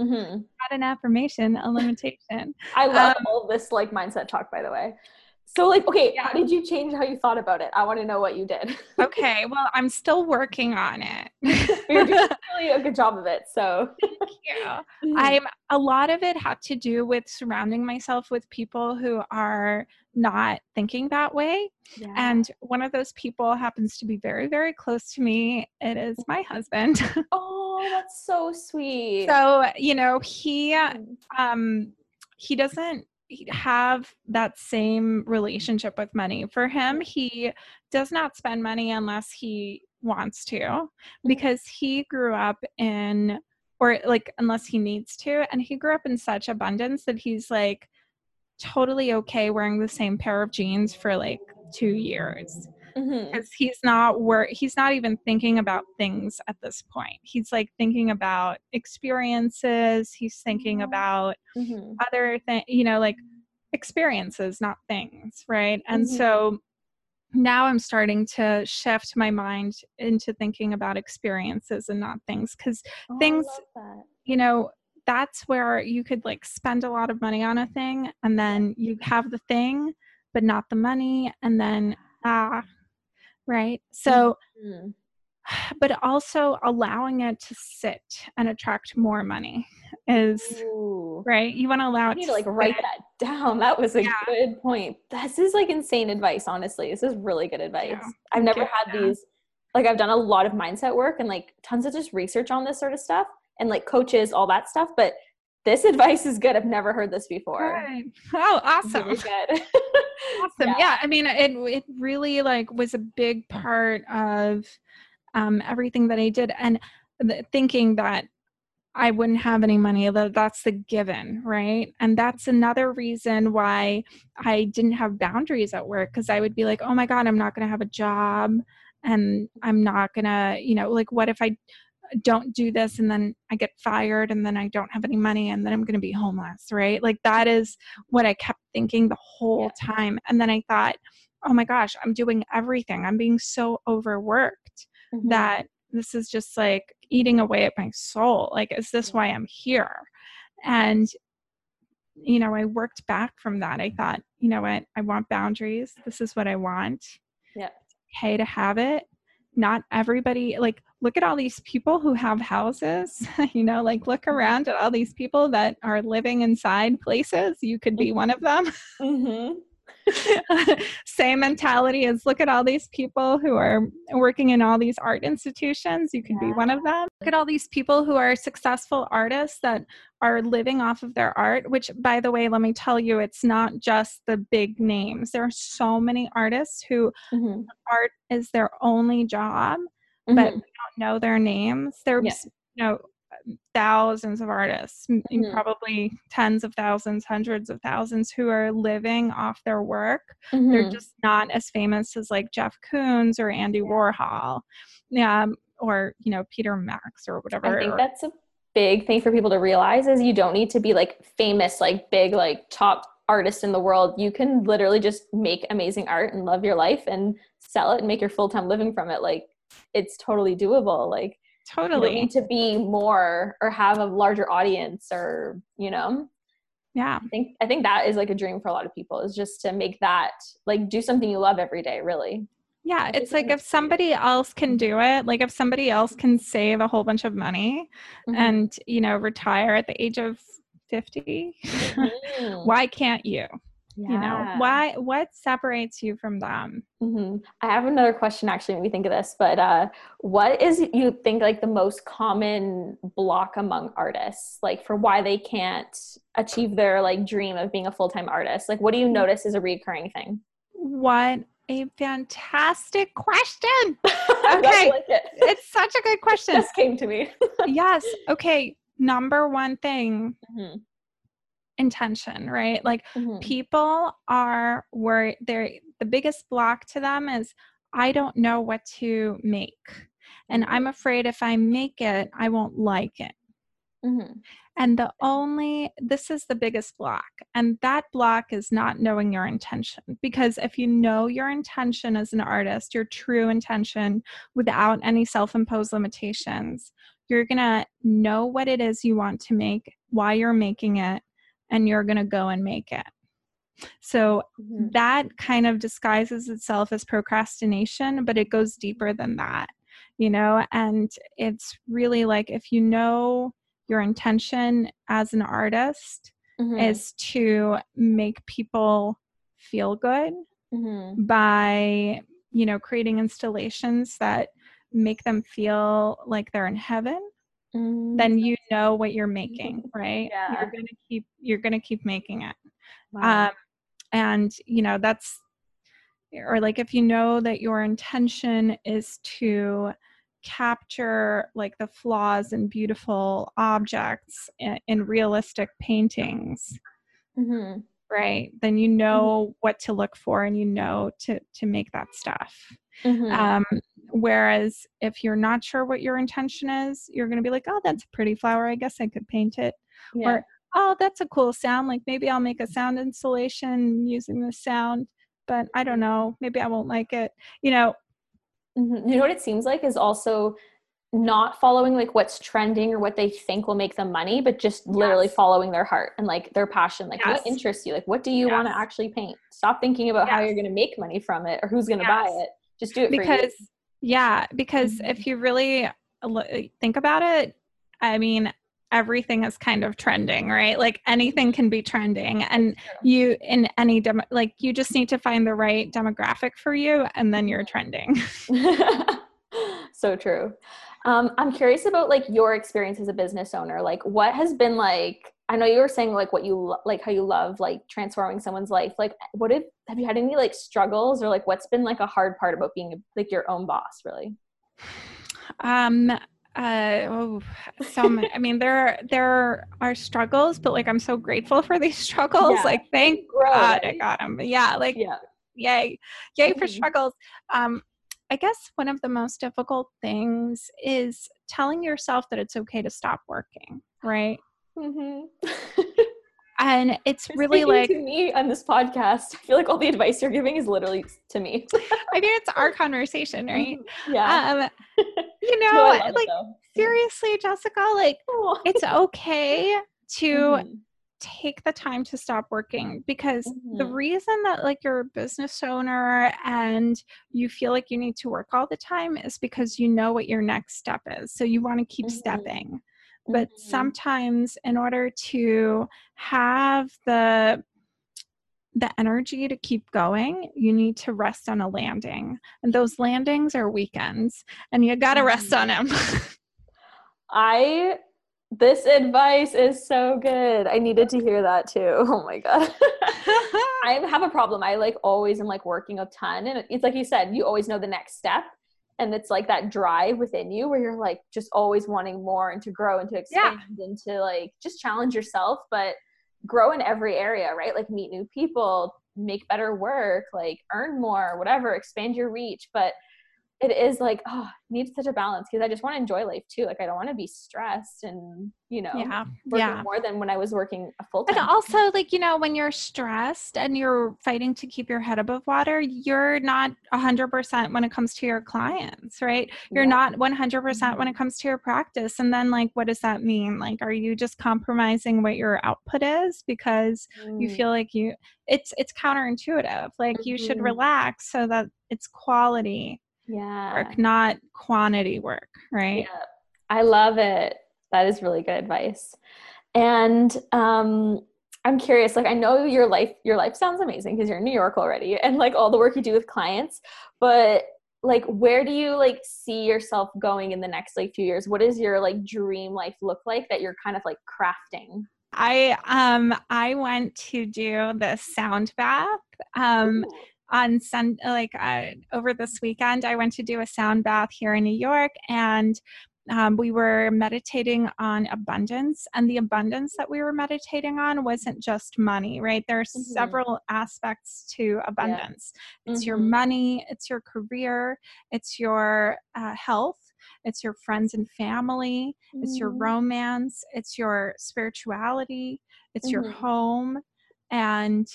mm-hmm. not an affirmation a limitation. I love um, all this like mindset talk by the way so, like, okay, yeah. how did you change how you thought about it? I want to know what you did. okay, well, I'm still working on it. You're doing really a good job of it. So, thank you. I'm a lot of it had to do with surrounding myself with people who are not thinking that way. Yeah. And one of those people happens to be very, very close to me. It is my husband. oh, that's so sweet. So, you know, he mm. um he doesn't have that same relationship with money. For him, he does not spend money unless he wants to mm-hmm. because he grew up in or like unless he needs to and he grew up in such abundance that he's like totally okay wearing the same pair of jeans for like 2 years because mm-hmm. he's not wor- he's not even thinking about things at this point he's like thinking about experiences he's thinking mm-hmm. about mm-hmm. other things you know like experiences not things right and mm-hmm. so now i'm starting to shift my mind into thinking about experiences and not things because oh, things you know that's where you could like spend a lot of money on a thing and then you have the thing but not the money and then ah right? So, mm-hmm. but also allowing it to sit and attract more money is Ooh. right. You want to allow you it need to, like write that down. That was a yeah. good point. This is like insane advice, honestly. This is really good advice. Yeah. I've never had these. Like I've done a lot of mindset work and like tons of just research on this sort of stuff and like coaches, all that stuff. But this advice is good. I've never heard this before. Good. Oh, awesome. Really good. awesome. Yeah. yeah. I mean, it it really like was a big part of um, everything that I did, and thinking that I wouldn't have any money. That's the given, right? And that's another reason why I didn't have boundaries at work because I would be like, oh my God, I'm not going to have a job and I'm not going to, you know, like, what if I don't do this and then I get fired and then I don't have any money and then I'm going to be homeless, right? Like, that is what I kept thinking the whole yeah. time. And then I thought, oh my gosh, I'm doing everything. I'm being so overworked mm-hmm. that this is just like eating away at my soul. Like, is this why I'm here? And, you know, I worked back from that. I thought, you know what? I want boundaries. This is what I want. Yeah. okay to have it. Not everybody, like, look at all these people who have houses, you know, like, look mm-hmm. around at all these people that are living inside places. You could be one of them. Mm-hmm. same mentality as look at all these people who are working in all these art institutions. You can yeah. be one of them. Look at all these people who are successful artists that are living off of their art, which, by the way, let me tell you, it's not just the big names. There are so many artists who mm-hmm. art is their only job, mm-hmm. but we don't know their names. There's, yeah. you know, thousands of artists, mm-hmm. probably tens of thousands, hundreds of thousands who are living off their work. Mm-hmm. They're just not as famous as like Jeff Koons or Andy. Warhol. Yeah, or you know Peter Max or whatever. I think that's a big thing for people to realize is you don't need to be like famous, like big, like top artist in the world. You can literally just make amazing art and love your life and sell it and make your full-time living from it. Like it's totally doable. Like totally. You need to be more or have a larger audience or you know? Yeah. I think i think that is like a dream for a lot of people is just to make that like do something you love every day really. Yeah it's like if somebody else can do it like if somebody else can save a whole bunch of money mm-hmm. and you know retire at the age of 50 mm-hmm. why can't you yeah. you know why what separates you from them mm-hmm. i have another question actually we think of this but uh, what is you think like the most common block among artists like for why they can't achieve their like dream of being a full-time artist like what do you mm. notice is a recurring thing what a fantastic question okay like it. it's such a good question this came to me yes okay number one thing mm-hmm intention, right? Like mm-hmm. people are worried they're the biggest block to them is I don't know what to make. And I'm afraid if I make it, I won't like it. Mm-hmm. And the only, this is the biggest block. And that block is not knowing your intention. Because if you know your intention as an artist, your true intention without any self imposed limitations, you're going to know what it is you want to make, why you're making it, and you're going to go and make it. So mm-hmm. that kind of disguises itself as procrastination, but it goes deeper than that, you know? And it's really like if you know your intention as an artist mm-hmm. is to make people feel good mm-hmm. by, you know, creating installations that make them feel like they're in heaven mm-hmm. then you know what you're making, right? Yeah. You're gonna keep you're gonna keep making it. Wow. Um, and you know that's or like if you know that your intention is to capture like the flaws in beautiful objects in, in realistic paintings mm-hmm. right then you know mm-hmm. what to look for and you know to to make that stuff mm-hmm. um, Whereas if you're not sure what your intention is, you're going to be like, oh, that's a pretty flower. I guess I could paint it. Yeah. Or, oh, that's a cool sound. Like maybe I'll make a sound installation using this sound, but I don't know. Maybe I won't like it. You know, mm-hmm. you know what it seems like is also not following like what's trending or what they think will make them money, but just literally following their heart and like their passion. Like yes. what interests you? Like what do you yes. want to actually paint? Stop thinking about how you're going to make money from it or who's going to buy it. Just do it because yeah, because mm-hmm. if you really think about it, I mean, everything is kind of trending, right? Like anything can be trending, and you in any demo, like you just need to find the right demographic for you, and then you're trending. so true. Um, I'm curious about like your experience as a business owner. Like, what has been like I know you were saying like what you lo- like how you love like transforming someone's life. Like what have have you had any like struggles or like what's been like a hard part about being like your own boss really? Um uh oh, so i mean there there are struggles but like i'm so grateful for these struggles yeah. like thank Grow, god right? i got them yeah like yeah yay yay mm-hmm. for struggles um i guess one of the most difficult things is telling yourself that it's okay to stop working right mm-hmm. and it's you're really like to me on this podcast. I feel like all the advice you're giving is literally to me. I mean, it's our conversation, right? Mm-hmm. Yeah. Um, you know, no, like seriously, Jessica, like it's okay to mm-hmm. take the time to stop working because mm-hmm. the reason that like you're a business owner and you feel like you need to work all the time is because you know what your next step is. So you want to keep mm-hmm. stepping but mm-hmm. sometimes in order to have the the energy to keep going you need to rest on a landing and those landings are weekends and you got to rest on mm-hmm. them i this advice is so good. I needed to hear that too. Oh my god. I have a problem. I like always am like working a ton and it's like you said you always know the next step and it's like that drive within you where you're like just always wanting more and to grow and to expand yeah. and to like just challenge yourself but grow in every area right like meet new people make better work like earn more whatever expand your reach but it is like oh needs such a balance because i just want to enjoy life too like i don't want to be stressed and you know yeah yeah more than when i was working a full time and also like you know when you're stressed and you're fighting to keep your head above water you're not 100% when it comes to your clients right you're yeah. not 100% when mm-hmm. it comes to your practice and then like what does that mean like are you just compromising what your output is because mm. you feel like you it's it's counterintuitive like mm-hmm. you should mm-hmm. relax so that it's quality yeah. work not quantity work right? Yeah. i love it. That is really good advice. And um i'm curious like i know your life your life sounds amazing because you're in new york already and like all the work you do with clients but like where do you like see yourself going in the next like few years? What does your like dream life look like that you're kind of like crafting? I um i went to do the sound bath um Ooh on Sun like uh, over this weekend, I went to do a sound bath here in New York, and um, we were meditating on abundance, and the abundance that we were meditating on wasn't just money, right? There are mm-hmm. several aspects to abundance. Yeah. It's mm-hmm. your money, it's your career, it's your uh, health, it's your friends and family, mm-hmm. it's your mm-hmm. romance, it's your spirituality, it's your mm-hmm. home, and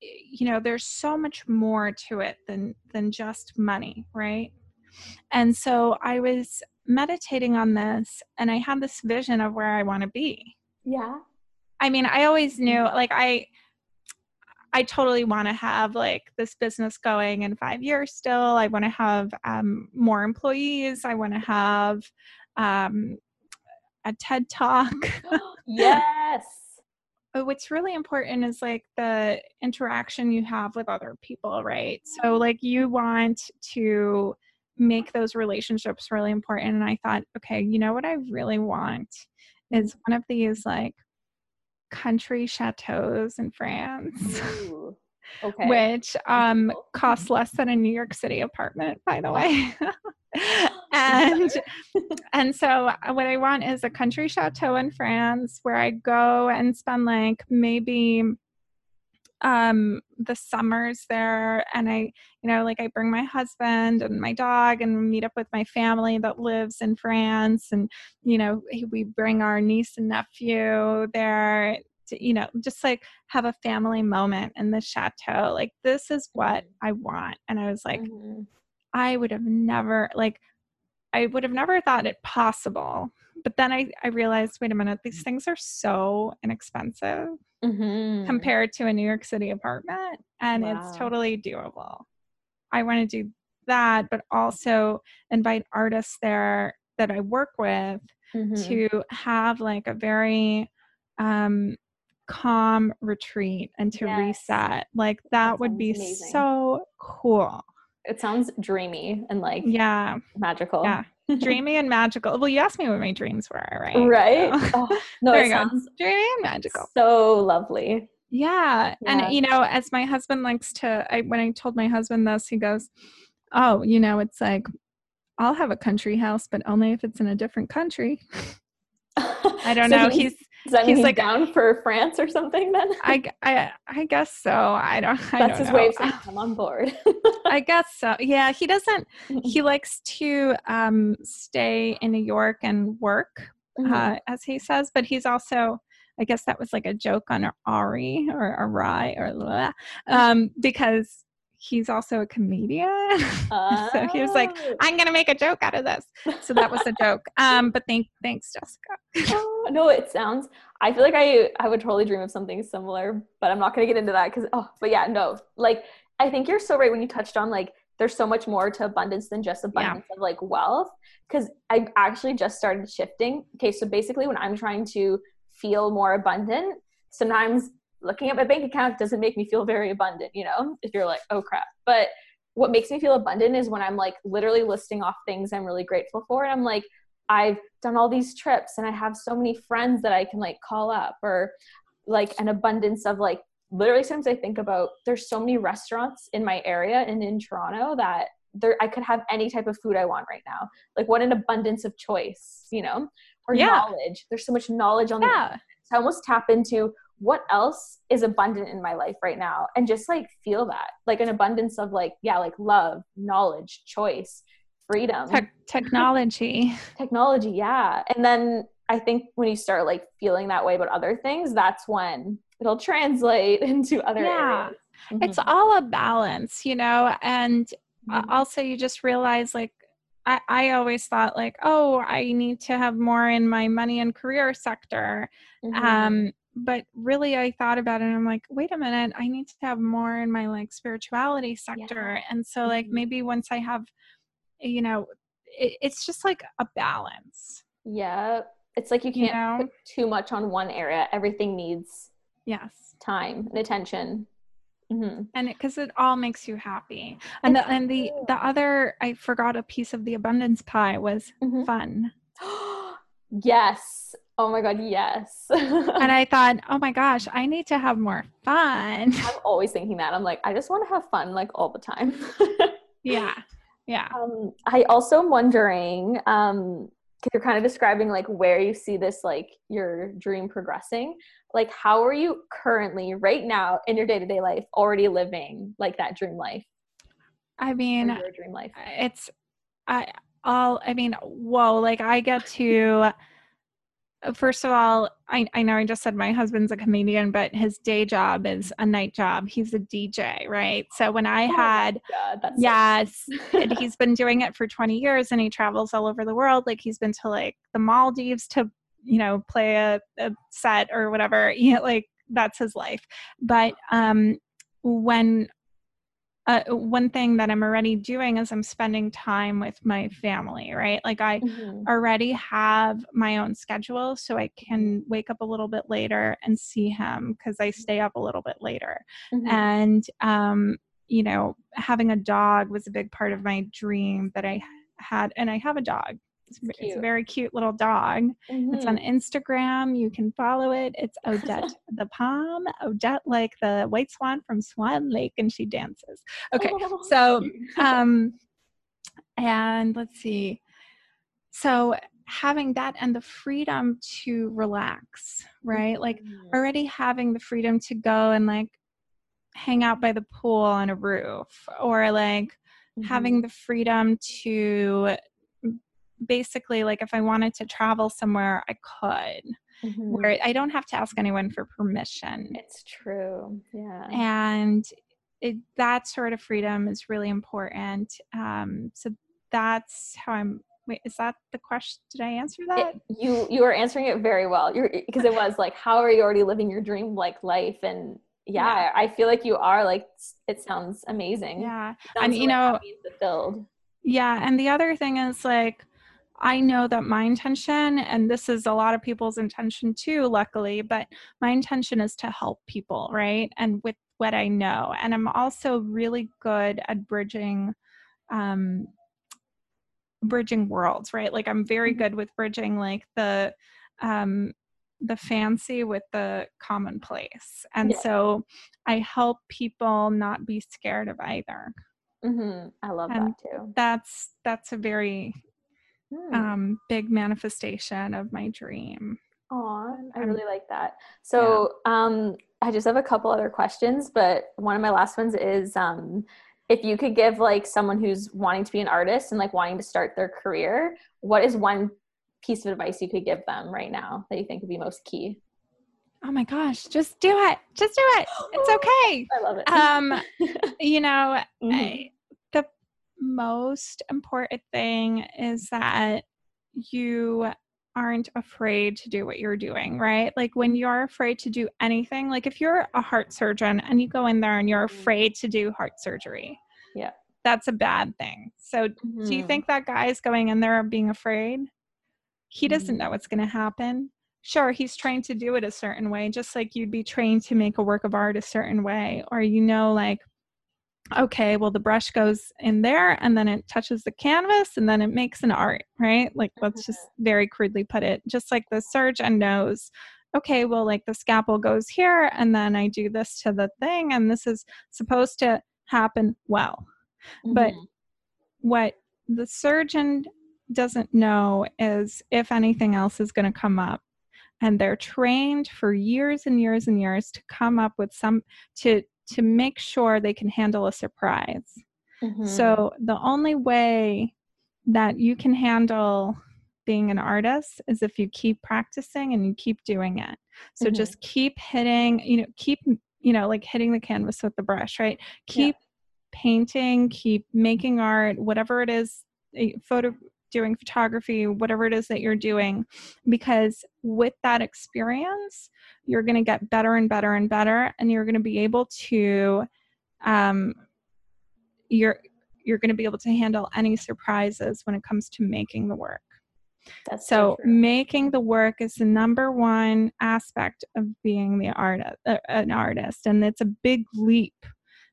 you know there's so much more to it than than just money right? And so i was meditating on this and i had this vision of where i want to be. Yeah. I mean i always knew like i i totally want to have like this business going in five years still. I want to have um, more employees. I want to have um, a ted talk. Yes what's really important is like the interaction you have with other people, right? So, like, you want to make those relationships really important. And I thought, okay, you know what I really want is one of these like country chateaus in France. Ooh, okay. Which um costs less than a New York City apartment, by the way. and and so uh, what I want is a country chateau in France where I go and spend like maybe um the summers there and i you know like i bring my husband and my dog and meet up with my family that lives in france and you know we bring our niece and nephew there to, you know just like have a family moment in the chateau like this is what mm-hmm. i want and i was like mm-hmm. i would have never like I would have never thought it possible. But then I, I realized, wait a minute, these things are so inexpensive mm-hmm. compared to a New York City apartment, and wow. it's totally doable. I want to do that, but also invite artists there that I work with mm-hmm. to have like a very um, calm retreat and to yes. reset. Like that, that would be amazing. so cool it sounds dreamy and like yeah magical yeah dreamy and magical well you asked me what my dreams were right right so, oh, no there you go dreamy and magical so lovely yeah. yeah. and you know as my husband likes to I, when i told my husband this he goes oh you know it's like I'll have a country house, but only if it's in a different country. I don't so know. He's, he's he's, he's like down for France or something. Then I, I, I guess so. I don't. I That's don't his know. way of saying I'm on board. I guess so. Yeah, he doesn't. He likes to um, stay in New York and work, mm-hmm. uh, as he says. But he's also I guess that was like a joke on Ari or Ari or blah, um, because he's also a comedian. Oh. so he was like, oh. I'm gonna make a joke out of this. So that was a joke. Um, but thank thanks, Jessica. oh, no, it sounds I feel like I I would totally dream of something similar, but I'm not gonna get into that because oh but yeah, no. Like I think you're so right when you touched on like there's so much more to abundance than just abundance yeah. of like wealth. Cause I actually just started shifting. Okay, so basically when I'm trying to feel more abundant, sometimes looking at my bank account doesn't make me feel very abundant, you know, if you're like, oh crap. But what makes me feel abundant is when I'm like literally listing off things I'm really grateful for. And I'm like, I've done all these trips and I have so many friends that I can like call up or like an abundance of like literally sometimes I think about there's so many restaurants in my area and in Toronto that there I could have any type of food I want right now. Like what an abundance of choice, you know? Or yeah. knowledge. There's so much knowledge on yeah. the so I almost tap into what else is abundant in my life right now and just like feel that like an abundance of like yeah like love knowledge choice freedom Te- technology technology yeah and then i think when you start like feeling that way about other things that's when it'll translate into other yeah areas. Mm-hmm. it's all a balance you know and mm-hmm. also you just realize like I, I always thought like oh i need to have more in my money and career sector mm-hmm. um but really i thought about it and i'm like wait a minute i need to have more in my like spirituality sector yeah. and so like mm-hmm. maybe once i have you know it, it's just like a balance yeah it's like you can't you know? put too much on one area everything needs yes time and attention mm-hmm. and because it, it, all makes you happy and the, and the the other i forgot a piece of the abundance pie was mm-hmm. fun yes Oh my god, yes. and I thought, oh my gosh, I need to have more fun. I'm always thinking that. I'm like, I just want to have fun like all the time. yeah. Yeah. Um, I also am wondering, um, you're kind of describing like where you see this like your dream progressing. Like how are you currently right now in your day-to-day life already living like that dream life? I mean dream life. It's I all I mean, whoa, like I get to first of all, I, I know I just said my husband's a comedian, but his day job is a night job. He's a DJ, right? So when I oh had, God, yes, and he's been doing it for 20 years and he travels all over the world. Like he's been to like the Maldives to, you know, play a, a set or whatever. You know, like that's his life. But um, when uh, one thing that I'm already doing is I'm spending time with my family, right? Like I mm-hmm. already have my own schedule, so I can wake up a little bit later and see him because I stay up a little bit later. Mm-hmm. And, um, you know, having a dog was a big part of my dream that I had, and I have a dog. It's, it's, a very cute little dog. Mm-hmm. It's on mm-hmm. Instagram. You can follow it. It's Odette the Palm. Odette, like the white swan from Swan Lake, and she dances. Okay, oh, so um, and let's see. So having that and the freedom to relax, right? Like mm-hmm. already having the freedom to go and like hang out by the pool on a roof, or like mm-hmm. having the freedom to basically like if I wanted to travel somewhere, I could. Mm-hmm. Where I don't have to ask anyone for permission. It's true. Yeah. And it, that sort of freedom is really important. Um, so that's how I'm wait is that the question did i answer that it, you you are answering it very well you're because it was like how are you already living your dream like life and yeah, yeah. i feel like you are like it sounds amazing yeah sounds and you know fulfilled yeah and the other thing is like I know that my intention, and this is a lot of people's intention too, luckily, but my intention is to help people, right? And with what I know. And I'm also really good at bridging um bridging worlds, right? Like I'm very mm-hmm. good with bridging like the um the fancy with the commonplace. And yeah. so I help people not be scared of either. Mm-hmm. I love and that too. That's that's a very mm. um, big manifestation of my dream. Oh, I really like that. So, yeah. um, I just have a couple other questions, but one of my last ones is um, if you could give like someone who's wanting to be an artist and like wanting to start their career, what is one piece of advice you could give them right now that you think would be most key? Oh my gosh, just do it. Just do it. It's okay. I love it. Um, you know, mm-hmm. I, most important thing is that you aren't afraid to do what you're doing, right? Like when you're afraid to do anything, like if you're a heart surgeon and you go in there and you're mm-hmm. afraid to do heart surgery. Yeah. That's a bad thing. So mm-hmm. do you mm-hmm. think that guy is going in there being afraid? He doesn't mm-hmm. know what's going to happen. Sure, he's trained to do it a certain way, just like you'd be trained to make a work of art a certain way, or you know, like okay, well, the brush goes in there and then it touches the canvas and then it makes an art, right? Like, let's just mm-hmm. very crudely put it, just like the surgeon knows, okay, well, like the scalpel goes here and then I do this to the thing and this is supposed to happen well. Mm-hmm. But what the surgeon doesn't know is if anything else is going to come up and they're trained for years and years and years to come up with some to to make sure they can handle a surprise. Mm-hmm. So the only way that you can handle being an artist is if you keep practicing and you keep doing it. So mm-hmm. just keep hitting, you know, keep, you know, like hitting the canvas with the brush, right? Keep yeah. painting, keep making art, whatever it is, photo doing photography, whatever it is that you're doing, because with that experience, you're going to get better and better and better, and you're going to be able to, um, you're you're going to be able to handle any surprises when it comes to making the work. That's so, so making the work is the number one aspect of being the artist, uh, an artist, and it's a big leap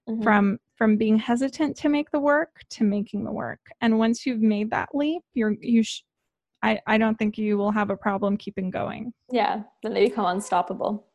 mm-hmm. from from being hesitant to make the work to making the work. And once you've made that leap, you're you sh- I, I don't think you will have a problem keeping going. Yeah, then they become unstoppable.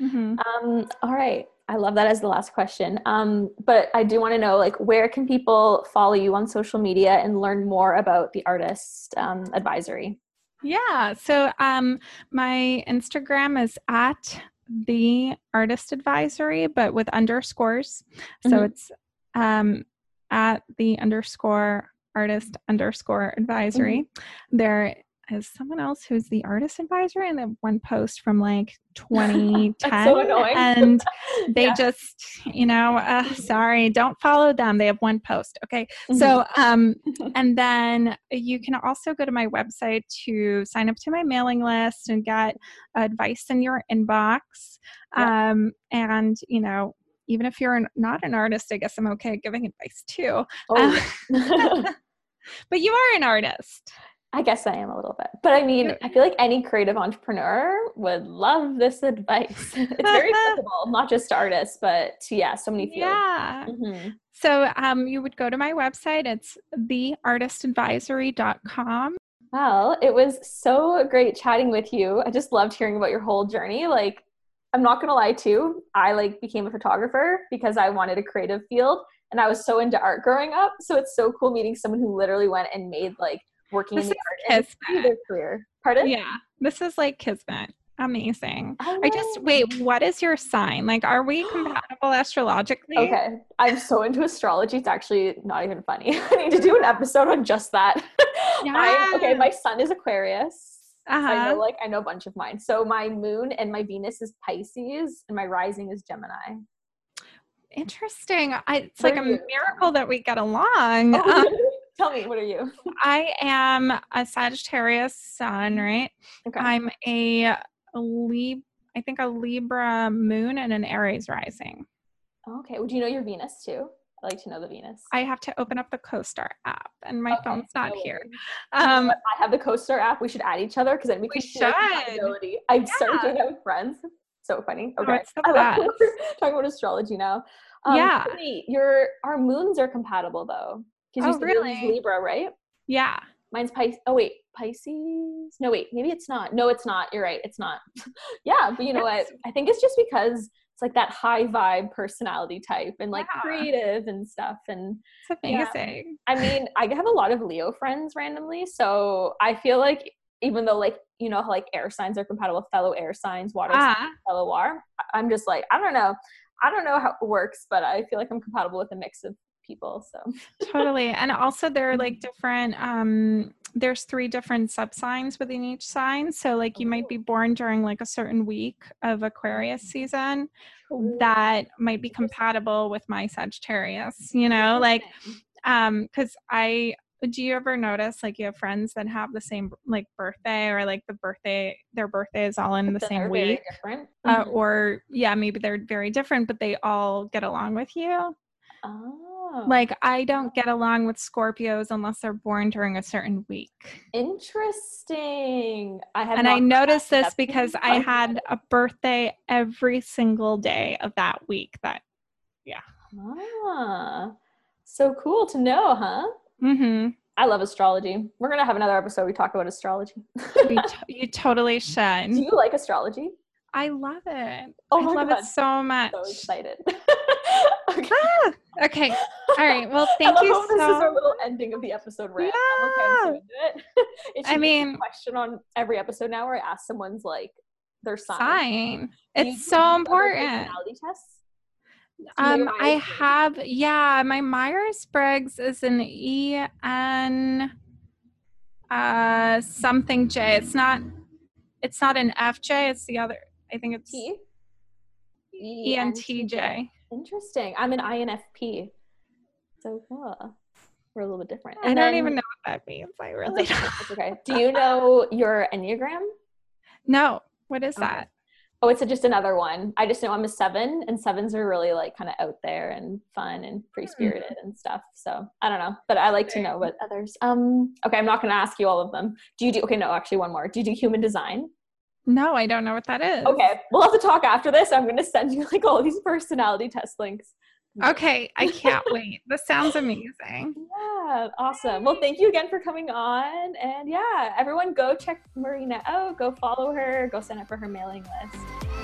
Mm-hmm. Um, all right. I love that as the last question. Um, but I do want to know, like, where can people follow you on social media and learn more about the artist um, advisory? Yeah. So um, my Instagram is at the artist advisory, but with underscores. So mm-hmm. it's um, at the underscore artist underscore advisory. Mm-hmm. There is someone else who's the artist advisor and then one post from like 2010 so and they yeah. just you know uh, sorry don't follow them they have one post okay mm-hmm. so um and then you can also go to my website to sign up to my mailing list and get advice in your inbox yeah. um and you know even if you're not an artist i guess i'm okay giving advice too oh. Um, but you are an artist I guess I am a little bit. But I mean, I feel like any creative entrepreneur would love this advice. it's very applicable, not just to artists, but to, yeah, so many fields. Yeah. Mm-hmm. So um, you would go to my website. It's theartistadvisory.com. Well, it was so great chatting with you. I just loved hearing about your whole journey. Like, I'm not gonna lie too, I like became a photographer because I wanted a creative field and I was so into art growing up. So it's so cool meeting someone who literally went and made like working this in the art industry career. Pardon? Yeah, this is like kismet. Amazing. Oh. I just wait. What is your sign? Like, are we compatible astrologically? Okay, I'm so into astrology. It's actually not even funny. I need to do an episode on just that. Yeah. I, okay, my sun is Aquarius. Uh-huh. So I know, uh-huh. like, I know a bunch of mine. So my moon and my Venus is Pisces, and my rising is Gemini. Interesting. I, it's what like a you? miracle that we get along. Oh, um, Tell me, what are you? I am a Sagittarius sun, right? Okay. I'm a Lib I think a Libra moon and an Aries rising. Okay. Well, do you know your Venus too? I like to know the Venus. I have to open up the CoStar app, and my okay. phone's not no here. Um, I have the CoStar app. We should add each other because then we, we can should. I yeah. started doing that with friends. So funny. Oh, okay. Oh, I love talking about astrology now. Um, yeah. Wait, your our moons are compatible though. Because oh, you really? Libra, right? Yeah. Mine's Pisces. Oh wait, Pisces. No wait, maybe it's not. No, it's not. You're right. It's not. yeah, but you know what? I think it's just because it's like that high vibe personality type and like yeah. creative and stuff. And it's amazing. Yeah. I mean, I have a lot of Leo friends randomly. So I feel like even though like you know how like air signs are compatible with fellow air signs, water uh-huh. signs, fellow water. I'm just like, I don't know. I don't know how it works, but I feel like I'm compatible with a mix of people. So totally. And also there are like different um there's three different sub signs within each sign. So like you might be oh. born during like a certain week of Aquarius season that might be compatible with my Sagittarius, you know, like um because I do you ever notice like you have friends that have the same like birthday or like the birthday their birthday is all in the same week different uh, mm-hmm. or yeah maybe they're very different but they all get along with you oh like i don't get along with scorpios unless they're born during a certain week interesting i have and i noticed this because i had a birthday every single day of that week that yeah ah so cool to know huh Mm-hmm. I love astrology. We're gonna have another episode. We talk about astrology. you, t- you, totally should. Do you like astrology? I love it. Oh I love God. it so much. So excited. okay. Ah, okay. All right. Well, thank you so. Much. This is our little ending of the episode rant. Yeah. Okay, it. I mean, question on every episode now where I ask someone's like their sign. Sign. It's so important. Personality tests. Um, I have, yeah, my Myers Briggs is an E N uh something J. It's not it's not an FJ, it's the other I think it's T E N T J. Interesting. I'm an INFP. So cool. We're a little bit different. And I don't even know what that means. I really don't. okay. Do you know your Enneagram? No. What is okay. that? Oh, it's a, just another one. I just know I'm a seven, and sevens are really like kind of out there and fun and free spirited mm. and stuff. So I don't know, but I like to know what others. Um, okay, I'm not going to ask you all of them. Do you do? Okay, no, actually, one more. Do you do human design? No, I don't know what that is. Okay, we'll have to talk after this. I'm going to send you like all these personality test links. Okay, I can't wait. This sounds amazing. Yeah, awesome. Well, thank you again for coming on. And yeah, everyone go check Marina out, go follow her, go sign up for her mailing list.